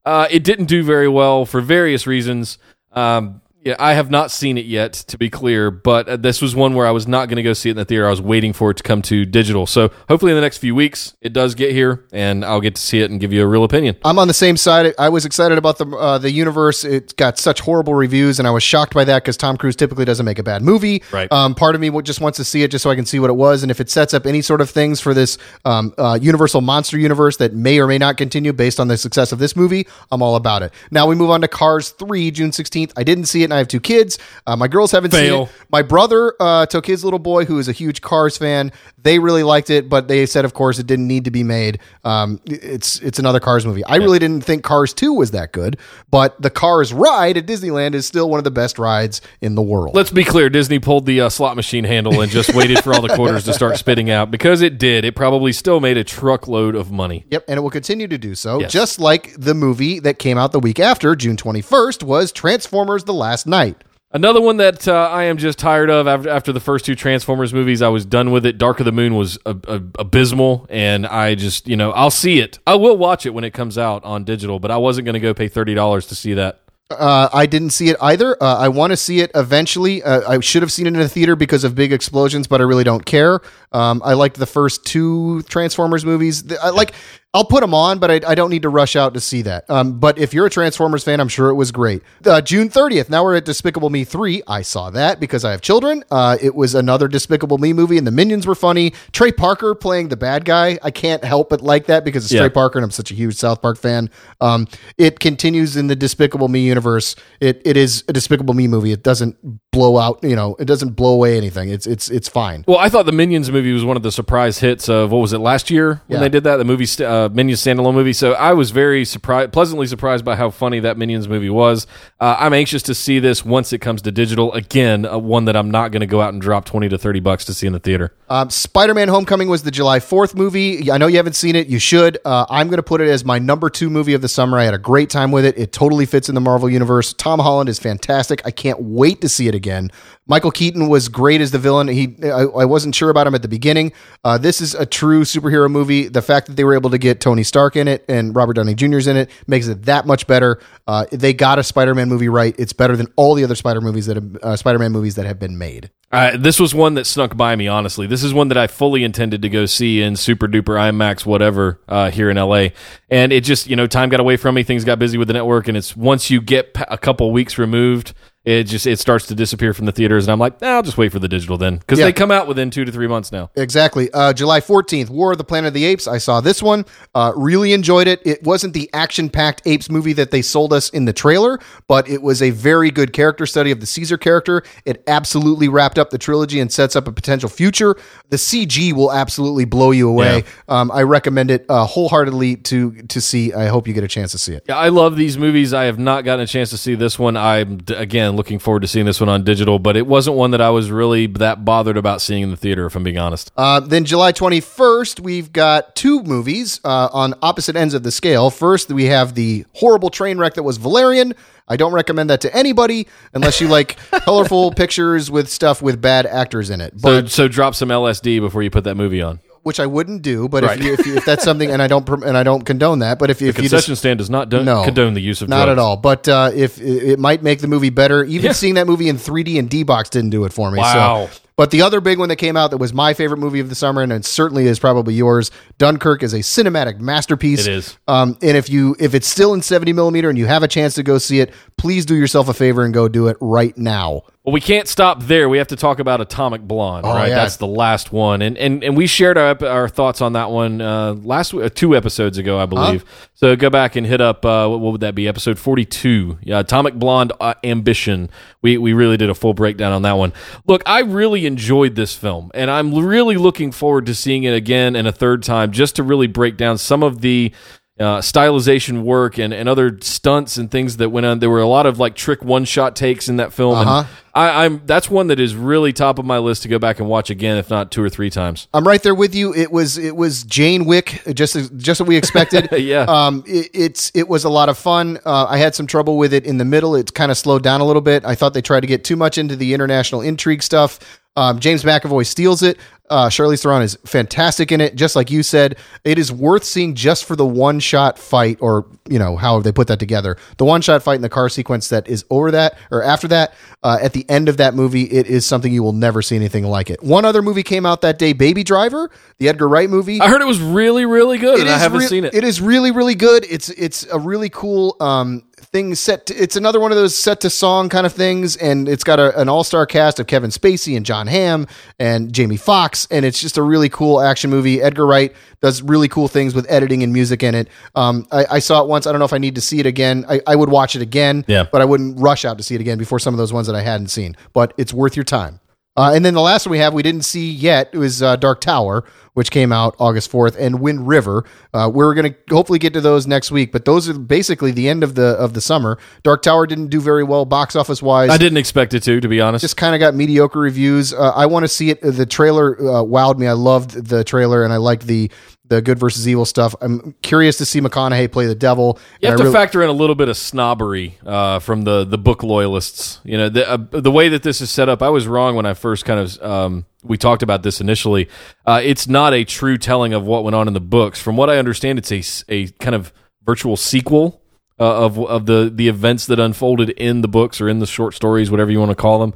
Uh, it didn't do very well for various reasons. Um, I have not seen it yet, to be clear, but uh, this was one where I was not going to go see it in the theater. I was waiting for it to come to digital. So hopefully, in the next few weeks, it does get here, and I'll get to see it and give you a real opinion. I'm on the same side. I was excited about the uh, the universe. It got such horrible reviews, and I was shocked by that because Tom Cruise typically doesn't make a bad movie. Right. Um, part of me just wants to see it just so I can see what it was, and if it sets up any sort of things for this um, uh, Universal monster universe that may or may not continue based on the success of this movie, I'm all about it. Now we move on to Cars 3, June 16th. I didn't see it, and I have two kids. Uh, my girls haven't Fail. seen it. My brother uh, took his little boy, who is a huge Cars fan. They really liked it, but they said, of course, it didn't need to be made. Um, it's it's another Cars movie. I really didn't think Cars Two was that good, but the Cars ride at Disneyland is still one of the best rides in the world. Let's be clear. Disney pulled the uh, slot machine handle and just waited for all the quarters to start spitting out because it did. It probably still made a truckload of money. Yep, and it will continue to do so. Yes. Just like the movie that came out the week after, June 21st, was Transformers The Last Knight. Another one that uh, I am just tired of after, after the first two Transformers movies. I was done with it. Dark of the Moon was abysmal, and I just, you know, I'll see it. I will watch it when it comes out on digital, but I wasn't going to go pay $30 to see that. Uh, I didn't see it either. Uh, I want to see it eventually. Uh, I should have seen it in a theater because of big explosions, but I really don't care. Um, I liked the first two Transformers movies. The- I like. I'll put them on, but I, I don't need to rush out to see that. Um, but if you're a Transformers fan, I'm sure it was great. Uh, June 30th. Now we're at Despicable Me 3. I saw that because I have children. Uh, it was another Despicable Me movie, and the minions were funny. Trey Parker playing the bad guy. I can't help but like that because it's Yeah. Trey Parker, and I'm such a huge South Park fan. Um, it continues in the Despicable Me universe. It it is a Despicable Me movie. It doesn't blow out. You know, it doesn't blow away anything. It's it's it's fine. Well, I thought the Minions movie was one of the surprise hits of what was it last year when Yeah. they did that the movie st- uh, Minions standalone movie. So I was very surprised, pleasantly surprised by how funny that Minions movie was. Uh, I'm anxious to see this once it comes to digital. Again, uh, one that I'm not going to go out and drop twenty to thirty bucks to see in the theater. Um, Spider-Man: Homecoming was the July 4th movie. I know you haven't seen it. You should. Uh, I'm going to put it as my number two movie of the summer. I had a great time with it. It totally fits in the Marvel universe. Tom Holland is fantastic. I can't wait to see it again. Michael Keaton was great as the villain. He, I, I wasn't sure about him at the beginning. Uh, this is a true superhero movie. The fact that they were able to get Tony Stark in it and Robert Downey Jr.'s in it makes it that much better. Uh, they got a Spider-Man movie right. It's better than all the other Spider movies that have, uh, Spider-Man movies that have been made. Uh, this was one that snuck by me, honestly. This is one that I fully intended to go see in super duper IMAX, whatever, uh, here in LA. And it just, you know, time got away from me. Things got busy with the network. And it's once you get a couple weeks removed, it just it starts to disappear from the theaters. And I'm like, nah, I'll just wait for the digital then. Because Yeah. they come out within two to three months now. Exactly. Uh, July 14th, War of the Planet of the Apes. I saw this one. Uh, really enjoyed it. It wasn't the action packed apes movie that they sold us in the trailer, but it was a very good character study of the Caesar character. It absolutely wrapped up the trilogy and sets up a potential future. The CG will absolutely blow you away. Um, I recommend it uh, wholeheartedly to to see. I hope you get a chance to see it. Yeah, I love these movies. I have not gotten a chance to see this one. I'm again looking forward to seeing this one on digital, but it wasn't one that I was really that bothered about seeing in the theater, if I'm being honest. Uh, then July 21st, we've got two movies uh, on opposite ends of the scale. First, we have the horrible train wreck that was Valerian. I don't recommend that to anybody unless you like colorful pictures with stuff with bad actors in it. So, But so drop some LSD before you put that movie on. Which I wouldn't do. But Right. if, you, if, you, if that's something, and I don't and I don't condone that. But if, if you just Concession stand does not do- no, condone the use of not drugs. at all. But uh, if it it might make the movie better, even Yeah. seeing that movie in 3D and D box didn't do it for me. Wow. So. But the other big one that came out that was my favorite movie of the summer, and it certainly is probably yours. Dunkirk is a cinematic masterpiece. It is. Um, and if you if it's still in 70 millimeter and you have a chance to go see it, please do yourself a favor and go do it right now. Well, we can't stop there. We have to talk about Atomic Blonde, Oh, right? yeah. That's the last one, and and and we shared our our thoughts on that one uh, last uh, two episodes ago, I believe. So go back and hit up uh, what, what would that be? Episode forty two. Yeah, Atomic Blonde uh, Ambition. We we really did a full breakdown on that one. Look, I really enjoyed this film, and I'm really looking forward to seeing it again and a third time, just to really break down some of the uh, stylization work and, and other stunts and things that went on. There were a lot of like trick one shot takes in that film. Uh-huh. And I, I'm that's one that is really top of my list to go back and watch again, if not two or three times. I'm right there with you. It was it was Jane Wick, just as- just what we expected. Yeah. Um. It, it's it was a lot of fun. Uh, I had some trouble with it in the middle. It kind of slowed down a little bit. I thought they tried to get too much into the international intrigue stuff. Um, James McAvoy steals it. Uh, Charlize Theron is fantastic in it. Just like you said, it is worth seeing just for the one shot fight, or you know how they put that together. The one shot fight in the car sequence that is over that or after that. Uh, at the end of that movie, it is something you will never see anything like it. One other movie came out that day, Baby Driver, the Edgar Wright movie. I heard it was really, really good, and I haven't rea- seen it. It is really, really good. It's it's a really cool um, thing set. To, it's another one of those set to song kind of things, and it's got a, an all star cast of Kevin Spacey and Jon Hamm and Jamie Foxx and it's just a really cool action movie. Edgar Wright does really cool things with editing and music in it. Um, I, I saw it once. I don't know if I need to see it again. I, I would watch it again, Yeah. but I wouldn't rush out to see it again before some of those ones that I hadn't seen. But it's worth your time. Uh, and then the last one we have we didn't see yet was uh, Dark Tower, which came out August fourth, and Wind River. Uh, we're going to hopefully get to those next week, but those are basically the end of the of the summer. Dark Tower didn't do very well box office wise. I didn't expect it to, to be honest. Just kind of got mediocre reviews. Uh, I want to see it. The trailer uh, wowed me. I loved the trailer, and I liked the the good versus evil stuff. I'm curious to see McConaughey play the devil. You have to really- factor in a little bit of snobbery uh, from the the book loyalists. You know, the uh, the way that this is set up. I was wrong when I first kind of um, we talked about this initially. Uh, it's not a true telling of what went on in the books. From what I understand, it's a, a kind of virtual sequel uh, of of the the events that unfolded in the books or in the short stories, whatever you want to call them.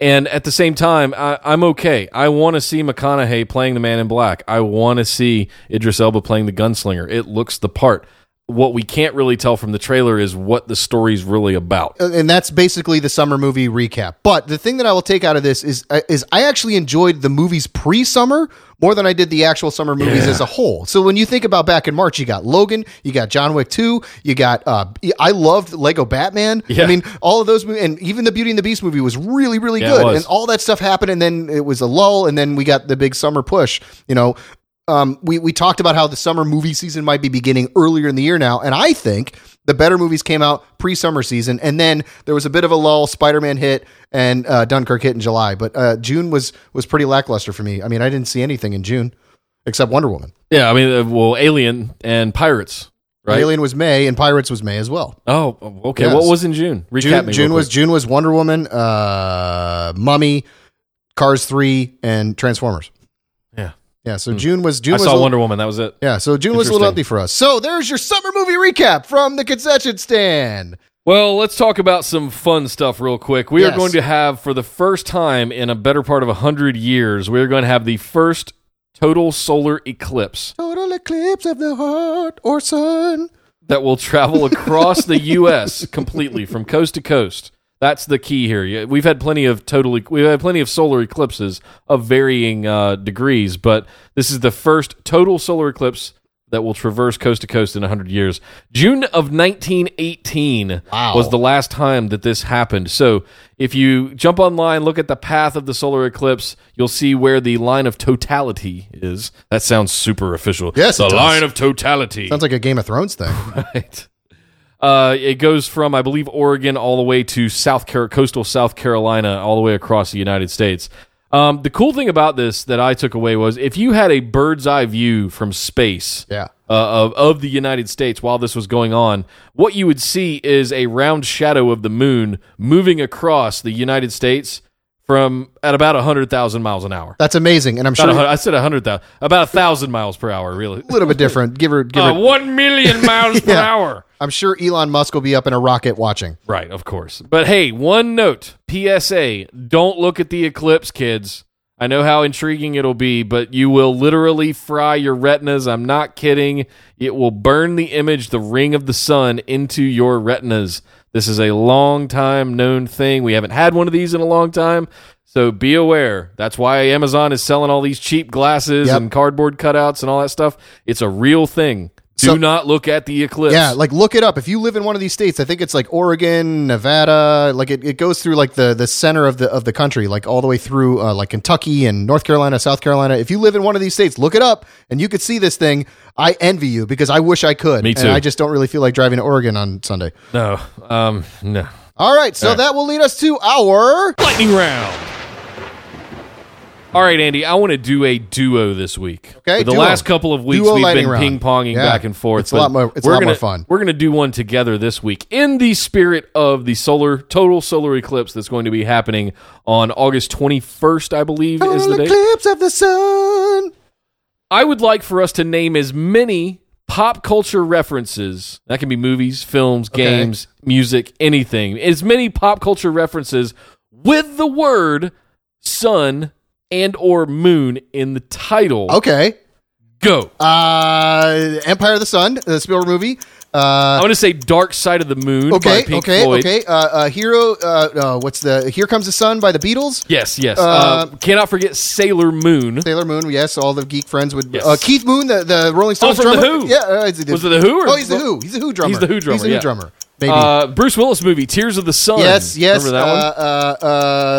And at the same time, I, I'm okay. I want to see McConaughey playing the Man in Black. I want to see Idris Elba playing the gunslinger. It looks the part. What we can't really tell from the trailer is what the story's really about. and that's basically the summer movie recap. But the thing that I will take out of this is uh, is I actually enjoyed the movies pre-summer more than I did the actual summer movies as a whole. So when you think about back in March, you got Logan, you got John Wick 2, you got uh I loved Lego Batman. Yeah. I mean, all of those movies and even the Beauty and the Beast movie was really really Yeah, good. And all that stuff happened and then it was a lull and then we got the big summer push, you know. Um, we, we talked about how the summer movie season might be beginning earlier in the year now, and I think the better movies came out pre summer season, and then there was a bit of a lull. Spider Man hit, and uh, Dunkirk hit in July, but uh, June was was pretty lackluster for me. I mean, I didn't see anything in June except Wonder Woman. Yeah, I mean, uh, well, Alien and Pirates, right? Alien was May, and Pirates was May as well. Oh, okay. Yes. What was in June? Recap June, me. June was. June was Wonder Woman, uh, Mummy, Cars three, and Transformers. Yeah. So hmm. June was June I was saw a- Wonder Woman. That was it. Yeah, so June was a little empty for us. So there's your summer movie recap from the concession stand. Well, let's talk about some fun stuff real quick. We Yes. are going to have, for the first time in a better part of a hundred years, we are going to have the first total solar eclipse Total eclipse of the heart or sun. that will travel across the U.S. completely from coast to coast. That's the key here. We've had plenty of total, e, we've had plenty of solar eclipses of varying uh, degrees, but this is the first total solar eclipse that will traverse coast to coast in 100 years. June of 1918 Wow. was the last time that this happened. So if you jump online, look at the path of the solar eclipse, you'll see where the line of totality is. That sounds super official. Yes, the line of totality. Sounds like a Game of Thrones thing. Right. Uh, it goes from, I believe, Oregon all the way to South Car- coastal South Carolina, all the way across the United States. Um, the cool thing about this that I took away was if you had a bird's eye view from space Yeah. uh, of, of the United States while this was going on, what you would see is a round shadow of the moon moving across the United States from at about 100,000 miles an hour. That's amazing, and I'm About a sure hun- I said 100,000, about 1,000 miles per hour, really. A little bit different. Give her, give Uh, her. 1 million miles per Yeah. hour. I'm sure Elon Musk will be up in a rocket watching. Right, of course. But hey, one note PSA don't look at the eclipse, kids. I know how intriguing it'll be, but you will literally fry your retinas. I'm not kidding. It will burn the image, the ring of the sun, into your retinas. This is a long time known thing. We haven't had one of these in a long time. So be aware. That's why Amazon is selling all these cheap glasses Yep. and cardboard cutouts and all that stuff. It's a real thing. Do So- not look at the eclipse. Yeah, like look it up. If you live in one of these states, I think it's like Oregon, Nevada, like it, it goes through like the the center of the of the country, like all the way through uh, like Kentucky and North Carolina, South Carolina. If you live in one of these states, look it up and you could see this thing. I envy you because I wish I could. Me too. And I just don't really feel like driving to Oregon on Sunday. No. Um, no. All right, so All right. that will lead us to our Lightning round. All right, Andy, I want to do a duo this week. Okay, the duo. last couple of weeks, Duo we've lightning been round. ping ponging Yeah. back and forth. It's a lot more- it's a we're lot more gonna- fun. We're going to do one together this week in the spirit of the solar total solar eclipse that's going to be happening on August 21st, I believe, is the Total date. eclipse of the sun. I would like for us to name as many pop culture references that can be movies, films, games, music, anything. As many pop culture references with the word sun and or moon in the title. Okay. Go. Uh, Empire of the Sun, the Spielberg movie. I Uh, want to say Dark Side of the Moon by okay, okay, Floyd. okay. Uh, uh, Hero. Uh, uh, what's the Here Comes the Sun by the Beatles? Yes, yes. Uh, Uh, cannot forget Sailor Moon. Sailor Moon. Yes, all the geek friends would. Yes. Uh, Keith Moon, the, the Rolling Stones Oh, from The. Who. Yeah, uh, Was it The Who or- oh, he's the Who. He's the Who drummer. He's the Who drummer, He's the Who drummer. Maybe. Uh, Bruce Willis movie Tears of the Sun. yes, yes. Remember that uh,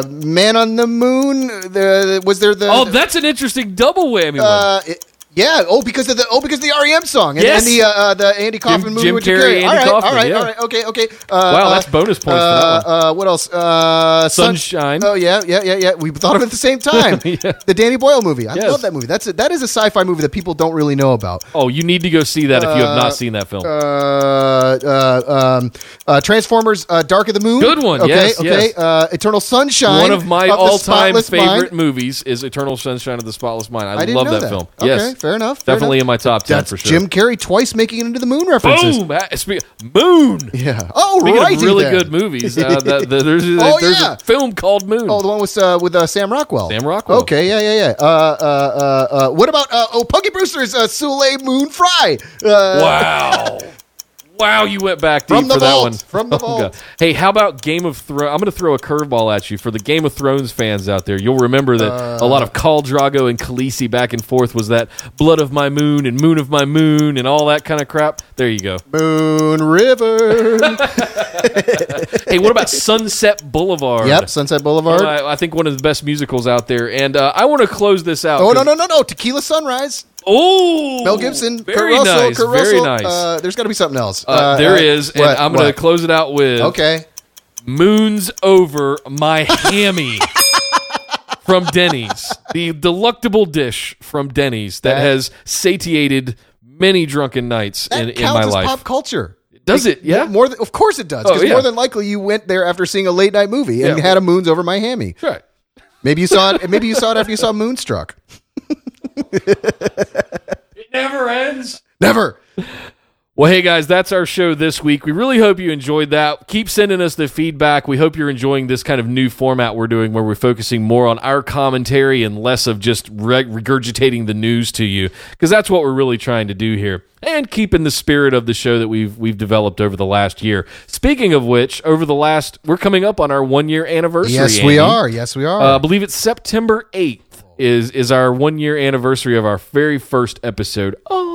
one? Uh, uh, Man on the Moon. The was there the? Oh, that's an interesting double whammy one. Uh, it- yeah. Oh, because of the oh because of the REM song and, Yes. and the uh, uh, the Andy Kaufman movie Jim with Jim Carrey, Andy all right, Kaufman, all right, yeah. all right. Okay, okay. Uh, Wow, uh, that's bonus points for uh, that one. Uh, what else? Uh, Sun- Sunshine. oh yeah, yeah, yeah, yeah. We thought of it at the same time. Yeah. The Danny Boyle movie. I Yes. love that movie. That's a, that is a sci-fi movie that people don't really know about. oh, you need to go see that if you have not seen that film. Uh, uh, um, uh, Transformers: uh, Dark of the Moon. Good one, Okay, yes, okay. yes. Uh, Eternal Sunshine. One of my the all-time favorite Mind. movies is Eternal Sunshine of the Spotless Mind. I, I love know that, film. Okay, yes, fair enough. fair definitely enough. in my top ten That's for sure. Jim Carrey twice making it into the moon references. Boom! Ah, spe- Moon. Yeah. Oh, of really good movies, uh, that, that- there's, Oh, there's yeah. a film called Moon. Oh, the one with uh, with uh, Sam Rockwell. Sam Rockwell. Okay, yeah, yeah, yeah. Uh, uh, uh, uh, what about uh, oh, Punky Brewster's uh, Soleil Moon Fry? Uh, wow. Wow, you went back deep From the for that vault. one. From the Oh, vault. God. Hey, how about Game of Thrones? I'm going to throw a curveball at you for the Game of Thrones fans out there. You'll remember that a lot of Khal Drogo and Khaleesi back and forth was that blood of my moon and moon of my moon and all that kind of crap. There you go. Moon River. Hey, what about Sunset Boulevard? yep, Sunset Boulevard. I, I think one of the best musicals out there, and uh, I want to close this out. Oh no 'cause- no no no! Tequila Sunrise. Oh, Mel Gibson. very Kurt Russell. nice, Kurt very Russell. nice. Uh, there's got to be something else. Uh, there is, and what, I'm going to close it out with Okay. Moons Over My Hammy from Denny's. The delectable dish from Denny's that, That- has satiated many drunken nights in, in my life. pop culture. Does it? Yeah. More, than, of course it does. Oh, Because yeah. more than likely you went there after seeing a late night movie and Yeah. had a moons over my hammy. Right. Maybe you saw it. Maybe you saw it after you saw Moonstruck. It never ends. Never. Well, hey guys, that's our show this week. We really hope you enjoyed that. Keep sending us the feedback. We hope you're enjoying this kind of new format we're doing where we're focusing more on our commentary and less of just regurgitating the news to you because that's what we're really trying to do here. And keeping the spirit of the show that we've we've developed over the last year. Speaking of which, over the last we're coming up on our 1 year anniversary. Yes, we are. Yes, we are. Uh, I believe it's September 8th is is our 1 year anniversary of our very first episode. Oh.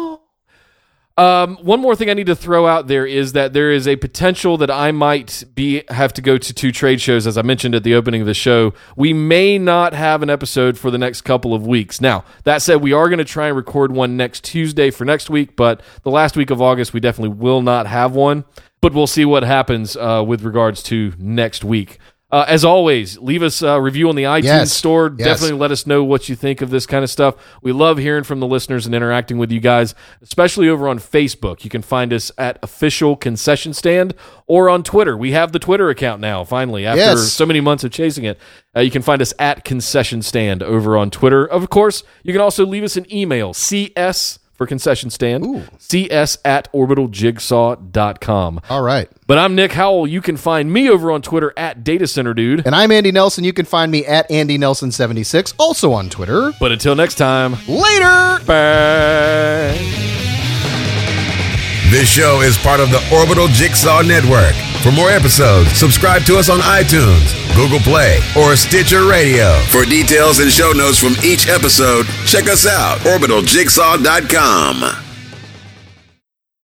Um, one more thing I need to throw out there is that there is a potential that I might be have to go to two trade shows, as I mentioned at the opening of the show. We may not have an episode for the next couple of weeks. Now, that said, we are going to try and record one next Tuesday for next week, but the last week of August, we definitely will not have one. But we'll see what happens uh, with regards to next week. Uh, as always, leave us a review on the iTunes Yes. store. Yes. Definitely let us know what you think of this kind of stuff. We love hearing from the listeners and interacting with you guys, especially over on Facebook. You can find us at Official Concession Stand or on Twitter. We have the Twitter account now, finally, after Yes. so many months of chasing it. Uh, you can find us at Concession Stand over on Twitter. Of course, you can also leave us an email, CS for Concession Stand, CS at orbitaljigsaw.com. All right. But I'm Nick Howell. You can find me over on Twitter at Data Center Dude. And I'm Andy Nelson. You can find me at Andy Nelson76, also on Twitter. But until next time, Later. bye. This show is part of the Orbital Jigsaw Network. For more episodes, subscribe to us on iTunes, Google Play, or Stitcher Radio. For details and show notes from each episode, check us out, orbitaljigsaw.com.